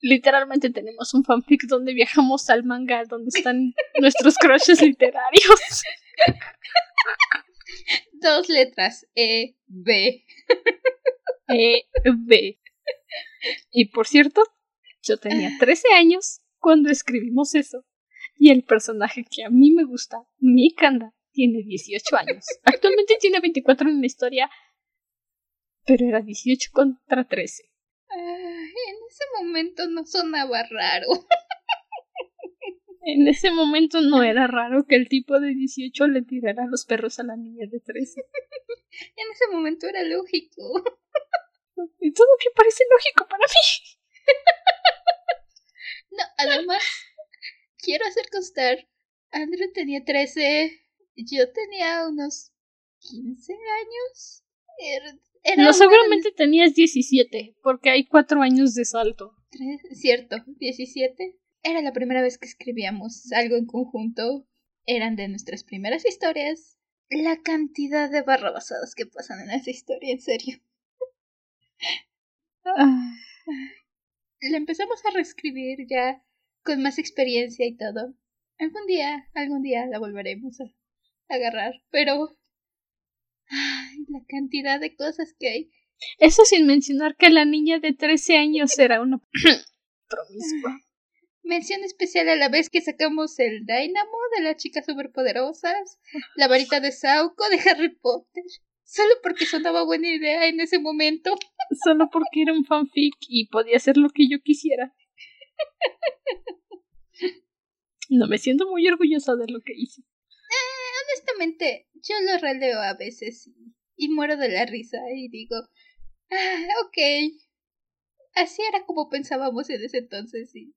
Literalmente tenemos un fanfic donde viajamos al manga, donde están nuestros crushes literarios. Dos letras, E, B. E, B. Y por cierto, yo tenía 13 años cuando escribimos eso. Y el personaje que a mí me gusta, Mikanda, tiene 18 años. Actualmente tiene 24 en la historia, pero era 18 contra 13. en ese momento no sonaba raro. En ese momento no era raro que el tipo de 18 le tirara a los perros a la niña de 13. en ese momento era lógico. y todo que parece lógico para mí. No, además, quiero hacer constar, Andrew tenía 13, yo tenía unos 15 años. Era, no, seguramente tenías 17, porque hay cuatro años de salto. Cierto, 17. Era la primera vez que escribíamos algo en conjunto. Eran de nuestras primeras historias. La cantidad de barrabasadas que pasan en esa historia, en serio. Ah. La empezamos a reescribir ya con más experiencia y todo. Algún día, algún día la volveremos a agarrar, pero ay, la cantidad de cosas que hay. Eso sin mencionar que la niña de 13 años era una promiscua. Mención especial a la vez que sacamos el Dynamo de las chicas superpoderosas, la varita de Sauco de Harry Potter, solo porque sonaba buena idea en ese momento. Solo porque era un fanfic y podía hacer lo que yo quisiera. No me siento muy orgullosa de lo que hice. Eh, honestamente, yo lo releo a veces y, muero de la risa y digo, ah, ok. Así era como pensábamos en ese entonces, sí.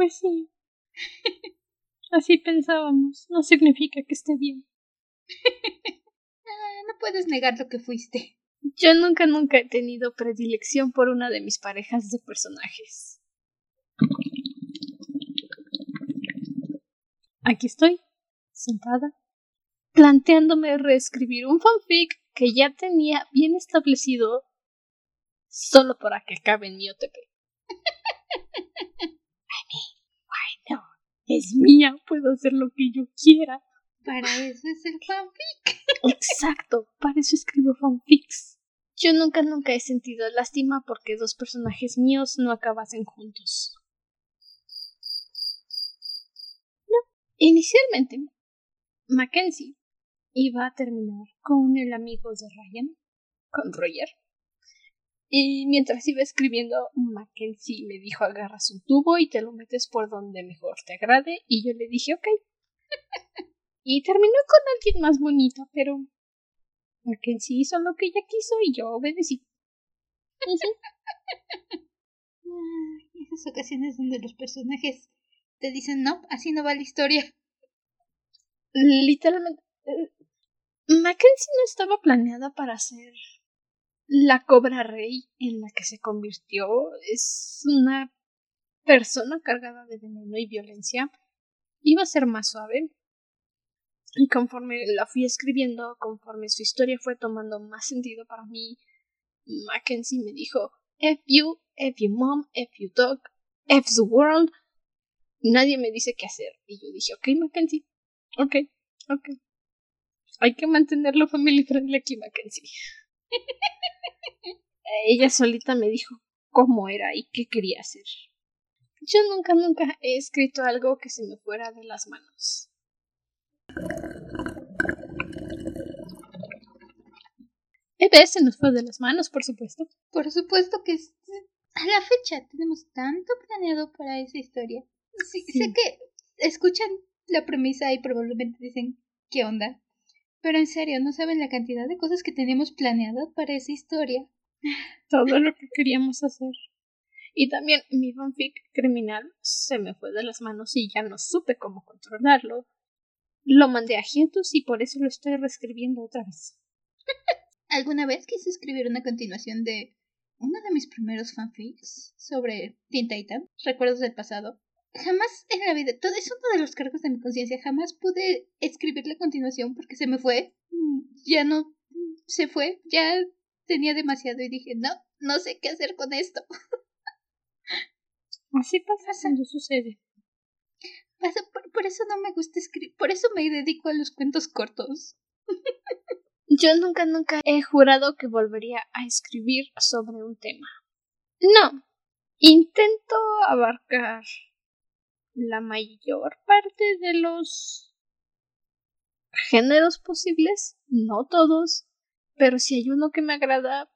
Pues sí. Así pensábamos. No significa que esté bien. Ah, no puedes negar lo que fuiste. Yo nunca, nunca he tenido predilección por una de mis parejas de personajes. Aquí estoy, sentada, planteándome reescribir un fanfic que ya tenía bien establecido solo para que acabe en mi OTP. es mía, puedo hacer lo que yo quiera. Para eso es el fanfic. Exacto, para eso escribo fanfics. Yo nunca, nunca he sentido lástima porque dos personajes míos no acabasen juntos. No, inicialmente, Mackenzie iba a terminar con el amigo de Ryan, con Roger. Y mientras iba escribiendo, Mackenzie me dijo agarras un tubo y te lo metes por donde mejor te agrade. Y yo le dije ok. y terminó con alguien más bonito, pero Mackenzie hizo lo que ella quiso y yo obedecí. esas ocasiones donde los personajes te dicen no, así no va la historia. Literalmente. Eh, Mackenzie no estaba planeada para ser la cobra rey en la que se convirtió. Es una persona cargada de veneno y violencia. Iba a ser más suave. Y conforme la fui escribiendo, conforme su historia fue tomando más sentido para mí, Mackenzie me dijo F you, F you mom, F you dog, F the world. Nadie me dice qué hacer. Y yo dije, ok, Mackenzie, ok, ok. Hay que mantenerlo family friendly aquí, Mackenzie. Ella solita me dijo cómo era y qué quería hacer. Yo nunca, nunca he escrito algo que se me fuera de las manos. EB se nos fue de las manos, por supuesto. Por supuesto que a la fecha tenemos tanto planeado para esa historia. Sí, Sé que escuchan la premisa y probablemente dicen, ¿qué onda? Pero en serio, no saben la cantidad de cosas que tenemos planeadas para esa historia. Todo lo que queríamos hacer. Y también mi fanfic criminal se me fue de las manos y ya no supe cómo controlarlo. Lo mandé a Hiatus y por eso lo estoy reescribiendo otra vez. ¿Alguna vez quise escribir una continuación de uno de mis primeros fanfics sobre Teen Titan, Recuerdos del pasado? Jamás en la vida, todo es uno de los cargos de mi conciencia, jamás pude escribir la continuación porque se me fue, ya no, se fue, ya tenía demasiado y dije, no, no sé qué hacer con esto. Así pasa cuando sucede. por, eso no me gusta escribir, por eso me dedico a los cuentos cortos. Yo nunca, nunca he jurado que volvería a escribir sobre un tema. No. Intento abarcar la mayor parte de los géneros posibles, no todos, pero si hay uno que me agrada,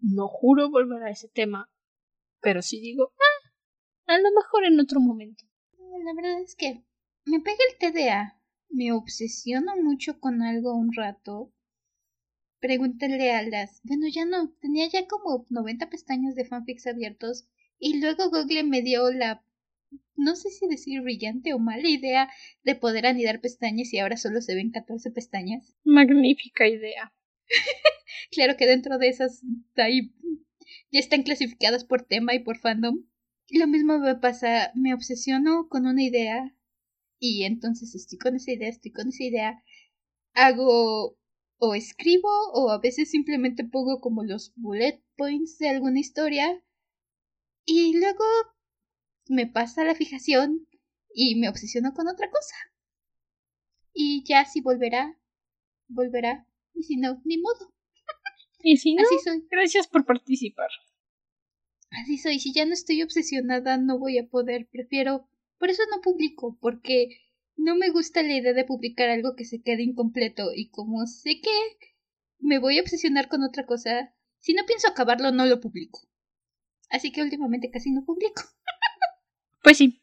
no juro volver a ese tema, pero si digo, ah, a lo mejor en otro momento. La verdad es que me pega el TDA, me obsesiono mucho con algo un rato. Pregúntale a las... Bueno, ya no, tenía ya como 90 pestañas de fanfics abiertos y luego Google me dio la no sé si decir brillante o mala idea de poder anidar pestañas y ahora solo se ven 14 pestañas. Magnífica idea. claro que dentro de esas ahí ya están clasificadas por tema y por fandom. Lo mismo me pasa, me obsesiono con una idea y entonces estoy con esa idea, estoy con esa idea, hago o escribo o a veces simplemente pongo como los bullet points de alguna historia y luego me pasa la fijación y me obsesiono con otra cosa. Y ya si volverá, volverá. Y si no, ni modo. Y si no, Así soy. gracias por participar. Así soy. Si ya no estoy obsesionada, no voy a poder. Prefiero. Por eso no publico, porque no me gusta la idea de publicar algo que se quede incompleto. Y como sé que me voy a obsesionar con otra cosa, si no pienso acabarlo, no lo publico. Así que últimamente casi no publico. Pues sí.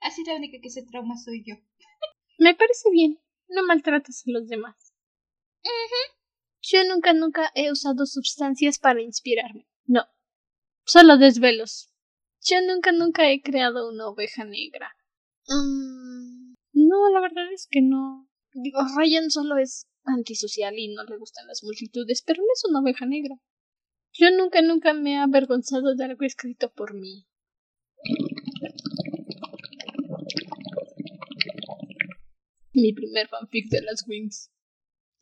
Así la única que se trauma soy yo. Me parece bien. No maltratas a los demás. Yo nunca, nunca he usado sustancias para inspirarme. No. Solo desvelos. Yo nunca, nunca he creado una oveja negra. Mm, no, la verdad es que no. Digo, Ryan solo es antisocial y no le gustan las multitudes, pero no es una oveja negra. Yo nunca, nunca me he avergonzado de algo escrito por mí. Mi primer fanfic de las Wings.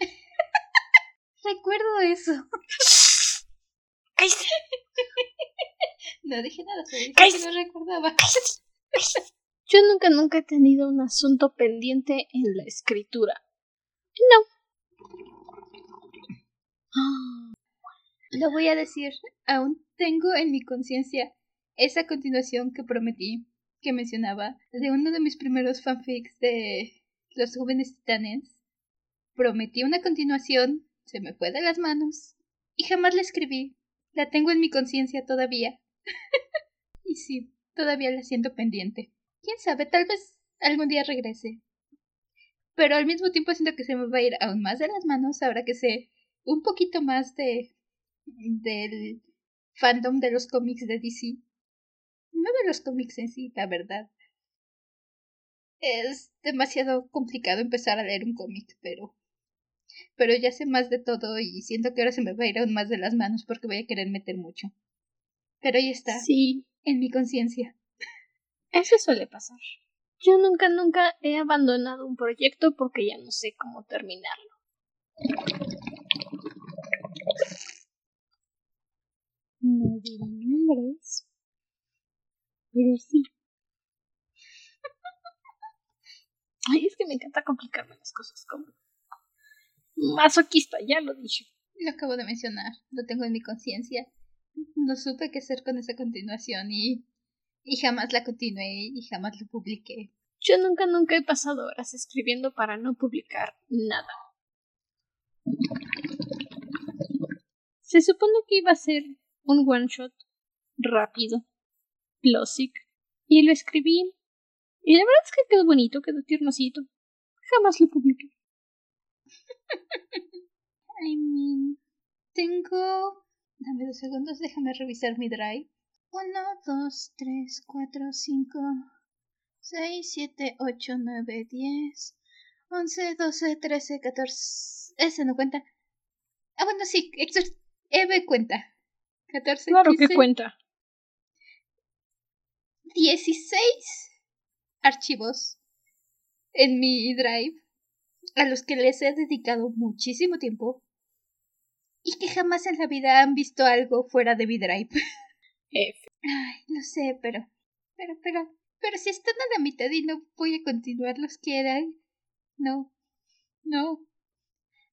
Recuerdo eso. no dije nada, que no recordaba. Yo nunca, nunca he tenido un asunto pendiente en la escritura. No. Lo voy a decir, aún tengo en mi conciencia esa continuación que prometí, que mencionaba, de uno de mis primeros fanfics de Los jóvenes titanes. Prometí una continuación, se me fue de las manos, y jamás la escribí. La tengo en mi conciencia todavía. y sí, todavía la siento pendiente. Quién sabe, tal vez algún día regrese. Pero al mismo tiempo siento que se me va a ir aún más de las manos ahora que sé un poquito más de del fandom de los cómics de DC no de los cómics en sí, la verdad. Es demasiado complicado empezar a leer un cómic, pero. Pero ya sé más de todo y siento que ahora se me va a ir aún más de las manos porque voy a querer meter mucho. Pero ahí está. Sí. En mi conciencia. Eso suele pasar. Yo nunca, nunca he abandonado un proyecto porque ya no sé cómo terminarlo. No diré nombres, pero sí. Ay, es que me encanta complicarme las cosas como masoquista, ya lo dije. Lo acabo de mencionar, lo tengo en mi conciencia. No supe qué hacer con esa continuación y, y jamás la continué y jamás lo publiqué. Yo nunca, nunca he pasado horas escribiendo para no publicar nada. Se supone que iba a ser un one shot rápido, Plosic. Y lo escribí. Y la verdad es que quedó bonito, quedó tiernocito. Jamás lo publiqué. I mean, tengo... Dame dos segundos, déjame revisar mi drive. 1, 2, 3, 4, 5, 6, 7, 8, 9, 10, 11, 12, 13, 14... Ese no cuenta. Ah, bueno, sí, Eve cuenta. 14, claro que cuenta. 16 archivos en mi drive a los que les he dedicado muchísimo tiempo y que jamás en la vida han visto algo fuera de mi drive. Ay, no sé, pero, pero, pero, pero si están a la mitad y no voy a continuar, los quieran. No, no.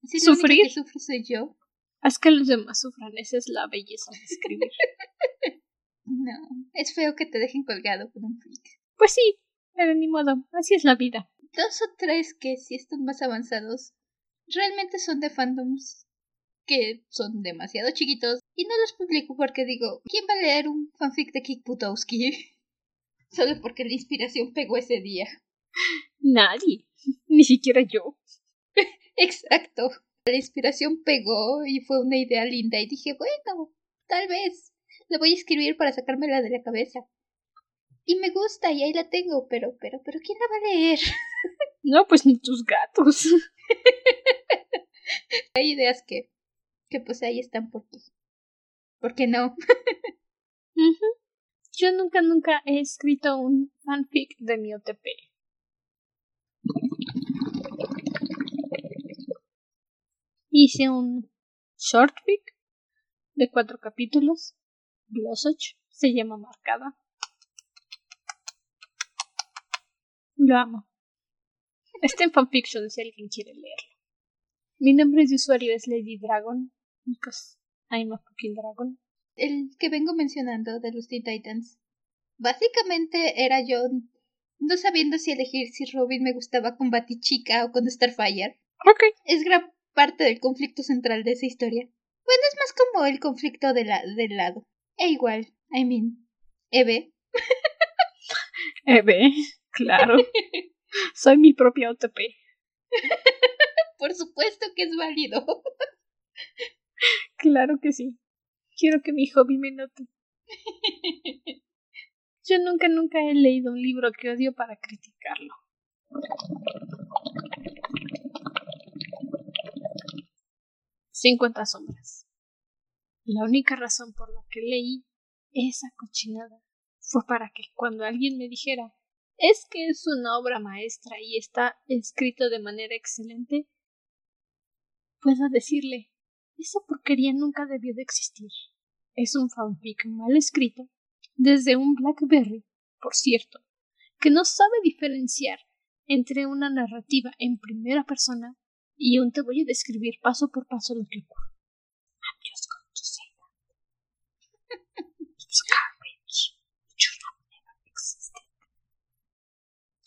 Si ¿Sufrir? que sufro soy yo. Haz que los demás sufran, esa es la belleza de escribir. No, es feo que te dejen colgado con un freak. Pues sí, pero ni modo, así es la vida. Dos o tres que sí están más avanzados realmente son de fandoms que son demasiado chiquitos y no los publico porque digo, ¿quién va a leer un fanfic de Kik Butowski? Solo porque la inspiración pegó ese día. Nadie, ni siquiera yo. Exacto. La inspiración pegó y fue una idea linda y dije, bueno, tal vez lo voy a escribir para sacármela de la cabeza. Y me gusta y ahí la tengo, pero, pero, pero ¿quién la va a leer? No, pues ni tus gatos. Hay ideas que, que pues ahí están porque, ¿por qué no? Yo nunca, nunca he escrito un fanfic de mi OTP. Hice un shortfic de cuatro capítulos. Blossoch se llama Marcada. Lo amo. Está en fanfiction si alguien quiere leerlo. Mi nombre de usuario es Lady Dragon. Because I'm a fucking dragon. El que vengo mencionando de los Teen Titans. Básicamente era yo no sabiendo si elegir si Robin me gustaba con Batichica o con Starfire. Ok. Es gran parte del conflicto central de esa historia. Bueno, es más como el conflicto de la, del lado. E igual, I mean, Eve. Eve, claro. Soy mi propia OTP. Por supuesto que es válido. Claro que sí. Quiero que mi hobby me note. Yo nunca, nunca he leído un libro que odio para criticarlo. Cincuenta sombras. La única razón por la que leí esa cochinada fue para que cuando alguien me dijera es que es una obra maestra y está escrito de manera excelente, pueda decirle esa porquería nunca debió de existir. Es un fanfic mal escrito desde un Blackberry, por cierto, que no sabe diferenciar entre una narrativa en primera persona y un te voy a describir paso por paso lo que ocurre. I'm just going to say that. It's garbage. It should have never existed.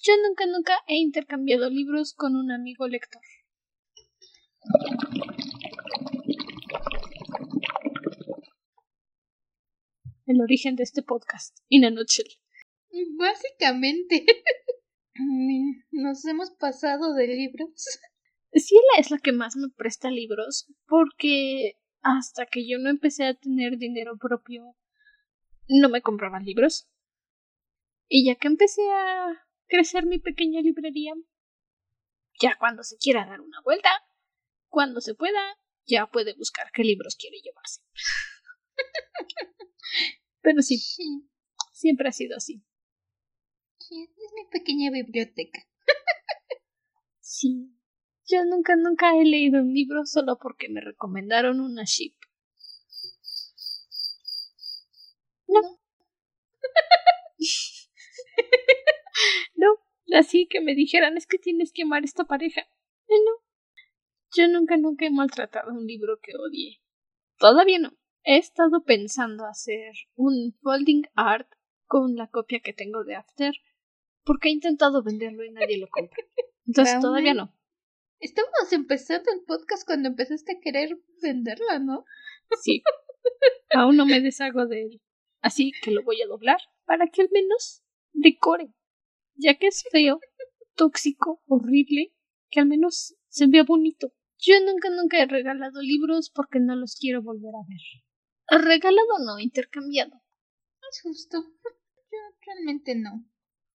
Yo nunca, nunca he intercambiado libros con un amigo lector. El origen de este podcast, in a nutshell. Básicamente. Nos hemos pasado de libros. Ciela es la que más me presta libros porque hasta que yo no empecé a tener dinero propio no me compraban libros. Y ya que empecé a crecer mi pequeña librería, ya cuando se quiera dar una vuelta, cuando se pueda, ya puede buscar qué libros quiere llevarse. Pero sí, Sí, siempre ha sido así. sí, es mi pequeña biblioteca. Sí. Yo nunca, nunca he leído un libro solo porque me recomendaron una ship. No. no, así que me dijeran es que tienes que amar esta pareja. No. Yo nunca, nunca he maltratado un libro que odie. Todavía no. He estado pensando hacer un folding art con la copia que tengo de After porque he intentado venderlo y nadie lo compra. Entonces todavía no. Estábamos empezando el podcast cuando empezaste a querer venderla, ¿no? Sí. Aún no me deshago de él. Así que lo voy a doblar para que al menos decore. Ya que es feo, tóxico, horrible, que al menos se vea bonito. Yo nunca, nunca he regalado libros porque no los quiero volver a ver. Regalado no, intercambiado. Es justo. Yo realmente no.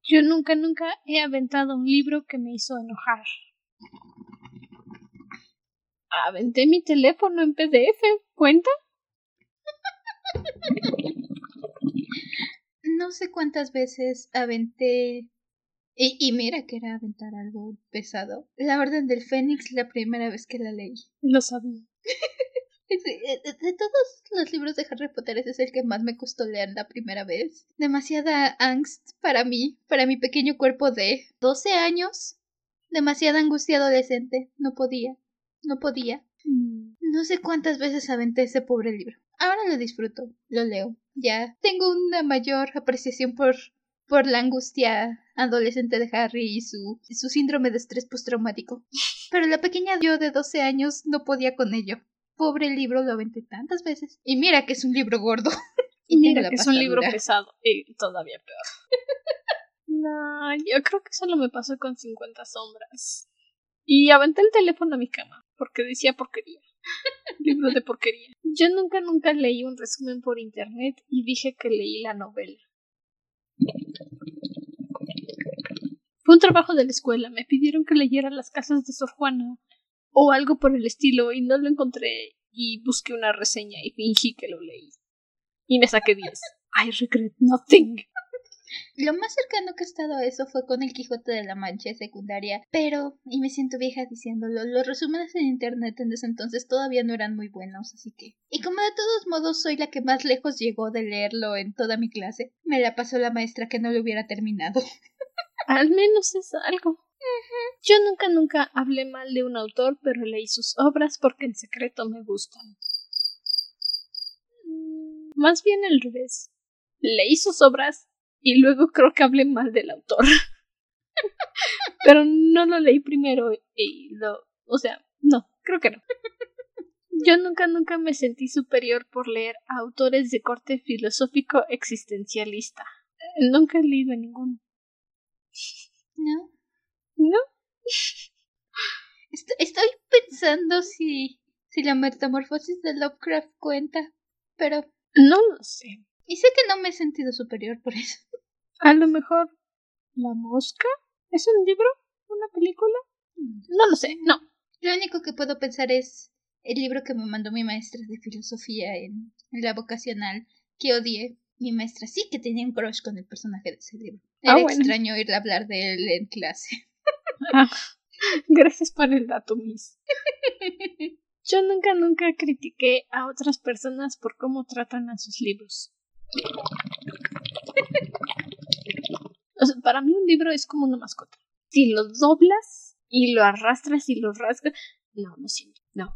Yo nunca, nunca he aventado un libro que me hizo enojar. Aventé mi teléfono en PDF. ¿Cuenta? No sé cuántas veces aventé. Y, y mira que era aventar algo pesado. La Orden del Fénix la primera vez que la leí. Lo sabía. De todos los libros de Harry Potter, ese es el que más me costó leer la primera vez. Demasiada angst para mí, para mi pequeño cuerpo de 12 años. Demasiada angustia adolescente. No podía. No podía. Mm. No sé cuántas veces aventé ese pobre libro. Ahora lo disfruto, lo leo. Ya tengo una mayor apreciación por, por la angustia adolescente de Harry y su, su síndrome de estrés postraumático. Pero la pequeña yo de 12 años no podía con ello. Pobre libro lo aventé tantas veces. Y mira que es un libro gordo. Y mira que es un libro pesado y todavía peor. no, yo creo que solo me pasó con 50 sombras. Y aventé el teléfono a mi cama porque decía porquería. libro de porquería. Yo nunca, nunca leí un resumen por internet y dije que leí la novela. Fue un trabajo de la escuela. Me pidieron que leyera las casas de Sor Juana o algo por el estilo y no lo encontré y busqué una reseña y fingí que lo leí. Y me saqué 10. I regret nothing. Lo más cercano que he estado a eso fue con el Quijote de la Mancha secundaria, pero, y me siento vieja diciéndolo, los resúmenes en internet en ese entonces todavía no eran muy buenos, así que... Y como de todos modos soy la que más lejos llegó de leerlo en toda mi clase, me la pasó la maestra que no lo hubiera terminado. Al menos es algo. Yo nunca, nunca hablé mal de un autor, pero leí sus obras porque en secreto me gustan. Mm, más bien al revés. Leí sus obras y luego creo que hablé mal del autor. pero no lo leí primero y lo... O sea, no, creo que no. Yo nunca, nunca me sentí superior por leer autores de corte filosófico existencialista. Nunca he leído ninguno. ¿No? ¿No? Estoy pensando si, si la metamorfosis de Lovecraft cuenta, pero... No lo sé. Y sé que no me he sentido superior por eso. A lo mejor... ¿La mosca? ¿Es un libro? ¿Una película? No lo sé, no. Lo único que puedo pensar es el libro que me mandó mi maestra de filosofía en, la vocacional, que odié. Mi maestra sí que tenía un crush con el personaje de ese libro. Ah, Era extraño oírle hablar de él en clase. Ah, gracias por el dato, Miss. Yo nunca, nunca critiqué a otras personas por cómo tratan a sus libros. Para mí un libro es como una mascota. Si lo doblas y lo arrastras y lo rasgas, no, no siento, no.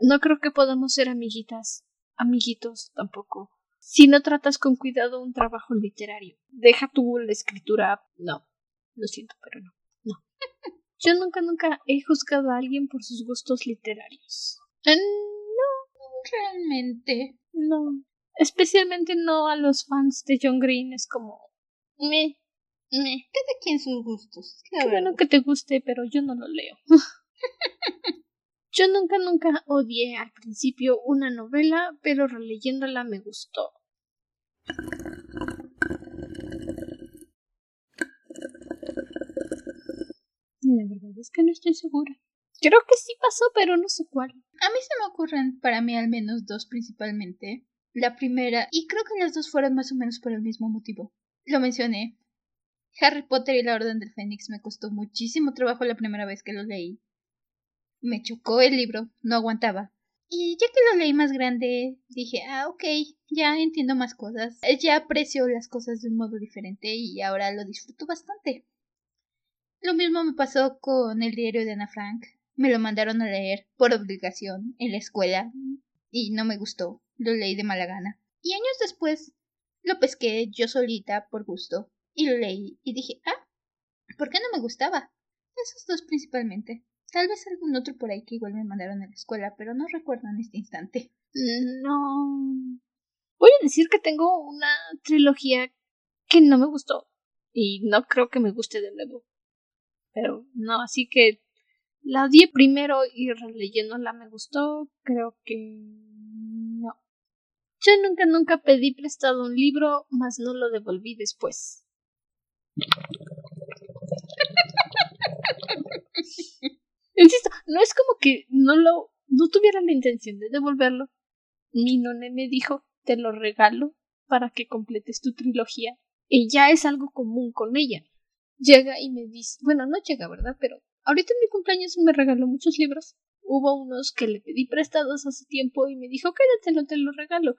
No creo que podamos ser amiguitas, amiguitos tampoco. Si no tratas con cuidado un trabajo literario, deja tú la escritura. No, lo siento, pero no. No. Yo nunca, nunca he juzgado a alguien por sus gustos literarios. Eh, no, realmente. No. Especialmente no a los fans de John Green. Es como. Me. Cada quien sus gustos. Qué bueno que te guste, pero yo no lo leo. yo nunca, nunca odié al principio una novela, pero releyéndola me gustó. La verdad es que no estoy segura. Creo que sí pasó, pero no sé cuál. A mí se me ocurren, para mí al menos dos principalmente. La primera, y creo que las dos fueron más o menos por el mismo motivo. Lo mencioné. Harry Potter y la Orden del Fénix me costó muchísimo trabajo la primera vez que lo leí. Me chocó el libro, no aguantaba. Y ya que lo leí más grande, dije, ah, ok, ya entiendo más cosas. Ya aprecio las cosas de un modo diferente y ahora lo disfruto bastante. Lo mismo me pasó con el diario de Ana Frank. Me lo mandaron a leer por obligación en la escuela y no me gustó. Lo leí de mala gana. Y años después lo pesqué yo solita por gusto y lo leí y dije, ah, ¿por qué no me gustaba? Esos dos principalmente. Tal vez algún otro por ahí que igual me mandaron a la escuela, pero no recuerdo en este instante. No. Voy a decir que tengo una trilogía que no me gustó. Y no creo que me guste de nuevo pero no, así que la odié primero y releyéndola me gustó, creo que no. Yo nunca, nunca pedí prestado un libro, mas no lo devolví después. Insisto, no es como que no lo, no tuviera la intención de devolverlo. Mi none me dijo, te lo regalo para que completes tu trilogía. Y ya es algo común con ella llega y me dice, bueno, no llega, ¿verdad? Pero ahorita en mi cumpleaños me regaló muchos libros. Hubo unos que le pedí prestados hace tiempo y me dijo, quédatelo, te lo regalo.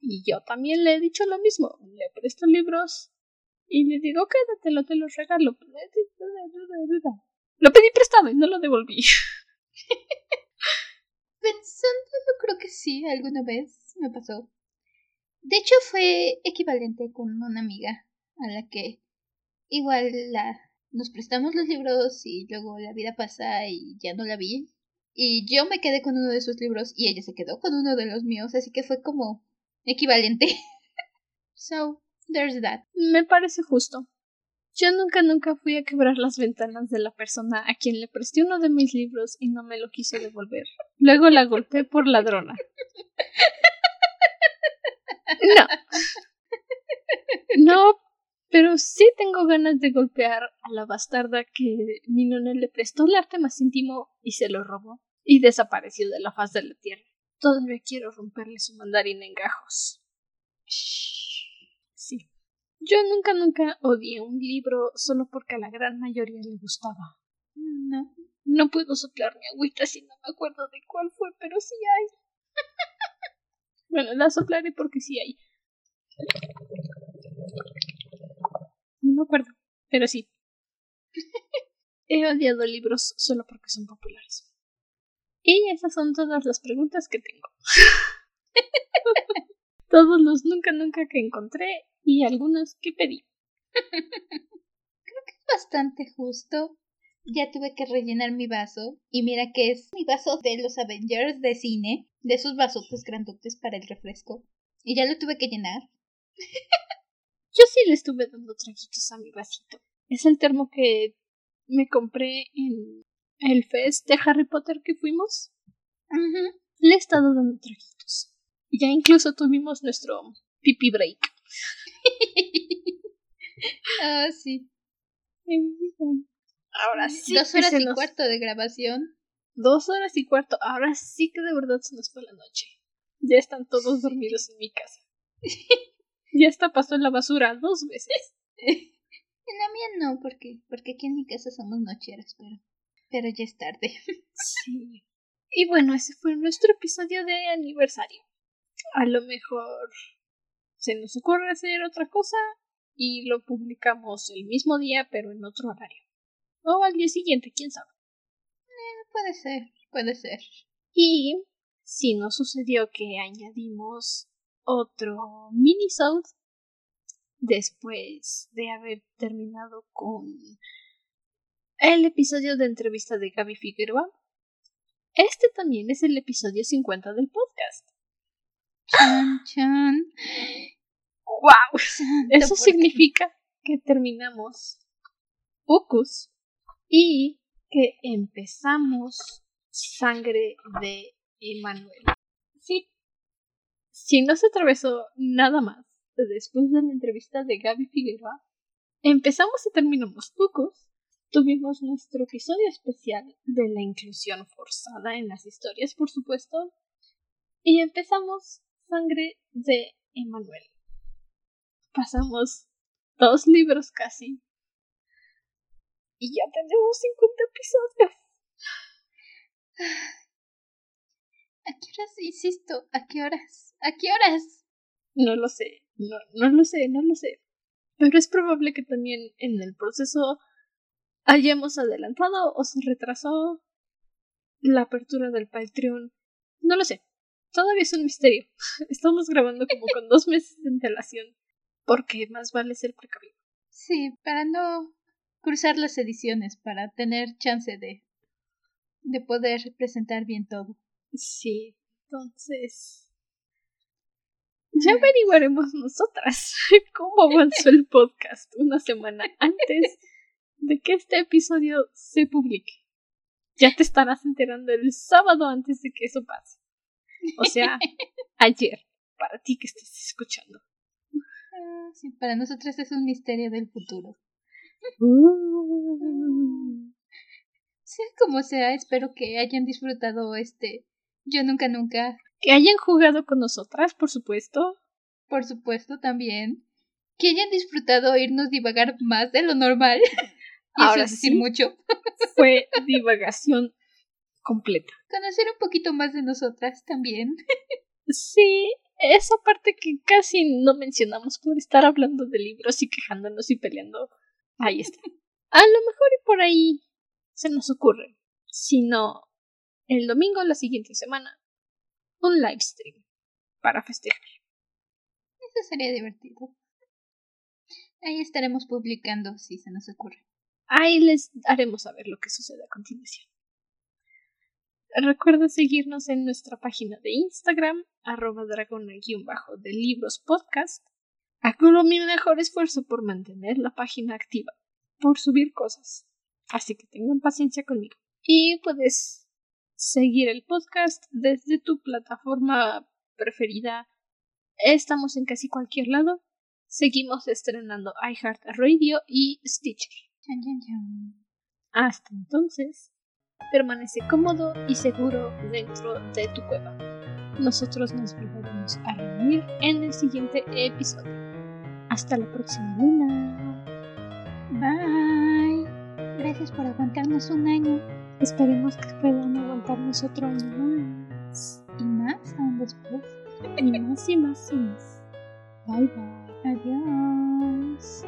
Y yo también le he dicho lo mismo, le presto libros y le digo, quédatelo, te los regalo. Lo pedí prestado y no lo devolví. Pensándolo, creo que sí, alguna vez me pasó. De hecho, fue equivalente con una amiga a la que igual la, nos prestamos los libros y luego la vida pasa y ya no la vi. Y yo me quedé con uno de sus libros y ella se quedó con uno de los míos, así que fue como equivalente. so, there's that. Me parece justo. Yo nunca, nunca fui a quebrar las ventanas de la persona a quien le presté uno de mis libros y no me lo quiso devolver. Luego la golpeé por ladrona. No. No, Pero sí tengo ganas de golpear a la bastarda que mi nona le prestó el arte más íntimo y se lo robó y desapareció de la faz de la tierra. Todavía quiero romperle su mandarín en gajos. Sí. Yo nunca, nunca odié un libro solo porque a la gran mayoría le gustaba. No. No puedo soplar mi agüita si no me acuerdo de cuál fue, pero sí hay. bueno, la soplaré porque sí hay. No me acuerdo, pero sí. He odiado libros solo porque son populares. Y esas son todas las preguntas que tengo. Todos los nunca nunca que encontré y algunos que pedí. Creo que es bastante justo. Ya tuve que rellenar mi vaso. Y mira que es mi vaso de los Avengers de cine. De esos vasotes grandotes para el refresco. Y ya lo tuve que llenar. Yo sí le estuve dando traguitos a mi vasito. Es el termo que me compré en el fest de Harry Potter que fuimos. Le he estado dando traguitos. Ya incluso tuvimos nuestro pipi break. ah, sí. Ahora sí. Dos horas y cuarto de grabación. Dos horas y cuarto. Ahora sí que de verdad se nos fue la noche. Ya están todos dormidos en mi casa. ya está pasó en la basura dos veces. en la mía no, porque, porque aquí en mi casa somos nocheras, pero, pero ya es tarde. sí. Y bueno, ese fue nuestro episodio de aniversario. A lo mejor se nos ocurre hacer otra cosa y lo publicamos el mismo día pero en otro horario. O al día siguiente, quién sabe. Eh, puede ser, puede ser. Y si no sucedió que añadimos otro minisode después de haber terminado con el episodio de entrevista de Gaby Figueroa. Este también es el episodio 50 del podcast. Chan, chan. ¡Wow! Eso significa que terminamos Ucus y que empezamos Sangre de Emanuel. Sí. Si no se atravesó nada más después de la entrevista de Gaby Figueroa, empezamos y terminamos Ucus. Tuvimos nuestro episodio especial de la inclusión forzada en las historias, por supuesto. Y empezamos Sangre de Emanuel. Pasamos dos libros casi. Y ya tenemos 50 episodios. ¿A qué horas, insisto? ¿A qué horas? ¿A qué horas? No lo sé, no, no lo sé, no lo sé. Pero es probable que también en el proceso hayamos adelantado o se retrasó la apertura del Patreon. No lo sé. Todavía es un misterio. Estamos grabando como con dos meses de antelación. Porque más vale ser precavido. Sí, para no cruzar las ediciones, para tener chance de, de poder presentar bien todo. Sí, entonces. Ya averiguaremos nosotras cómo avanzó el podcast una semana antes de que este episodio se publique. Ya te estarás enterando el sábado antes de que eso pase. O sea, ayer, para ti que estés escuchando. Ah, sí, para nosotros es un misterio del futuro. Uh. Sea como sea, espero que hayan disfrutado este Yo Nunca Nunca. Que hayan jugado con nosotras, por supuesto. Por supuesto, también. Que hayan disfrutado irnos divagar más de lo normal. y Ahora eso es decir sí. mucho. Fue divagación completa. Conocer un poquito más de nosotras también. Sí, esa parte que casi no mencionamos por estar hablando de libros y quejándonos y peleando. Ahí está. A lo mejor y por ahí se nos ocurre. Si no, el domingo la siguiente semana, un live stream para festejar. Eso sería divertido. Ahí estaremos publicando si se nos ocurre. Ahí les haremos saber lo que sucede a continuación. Recuerda seguirnos en nuestra página de Instagram, arroba dragona-de libros podcast. Hago mi mejor esfuerzo por mantener la página activa, por subir cosas. Así que tengan paciencia conmigo. Y puedes seguir el podcast desde tu plataforma preferida. Estamos en casi cualquier lado. seguimos estrenando iHeartRadio y Stitcher. Hasta entonces, permanece cómodo y seguro dentro de tu cueva. Nosotros nos volveremos a reunir en el siguiente episodio. Hasta la próxima luna. Bye. Gracias por aguantarnos un año. Esperemos que puedan aguantarnos otro año más. Y más aún después. Y más y más y más. Bye bye. Adiós.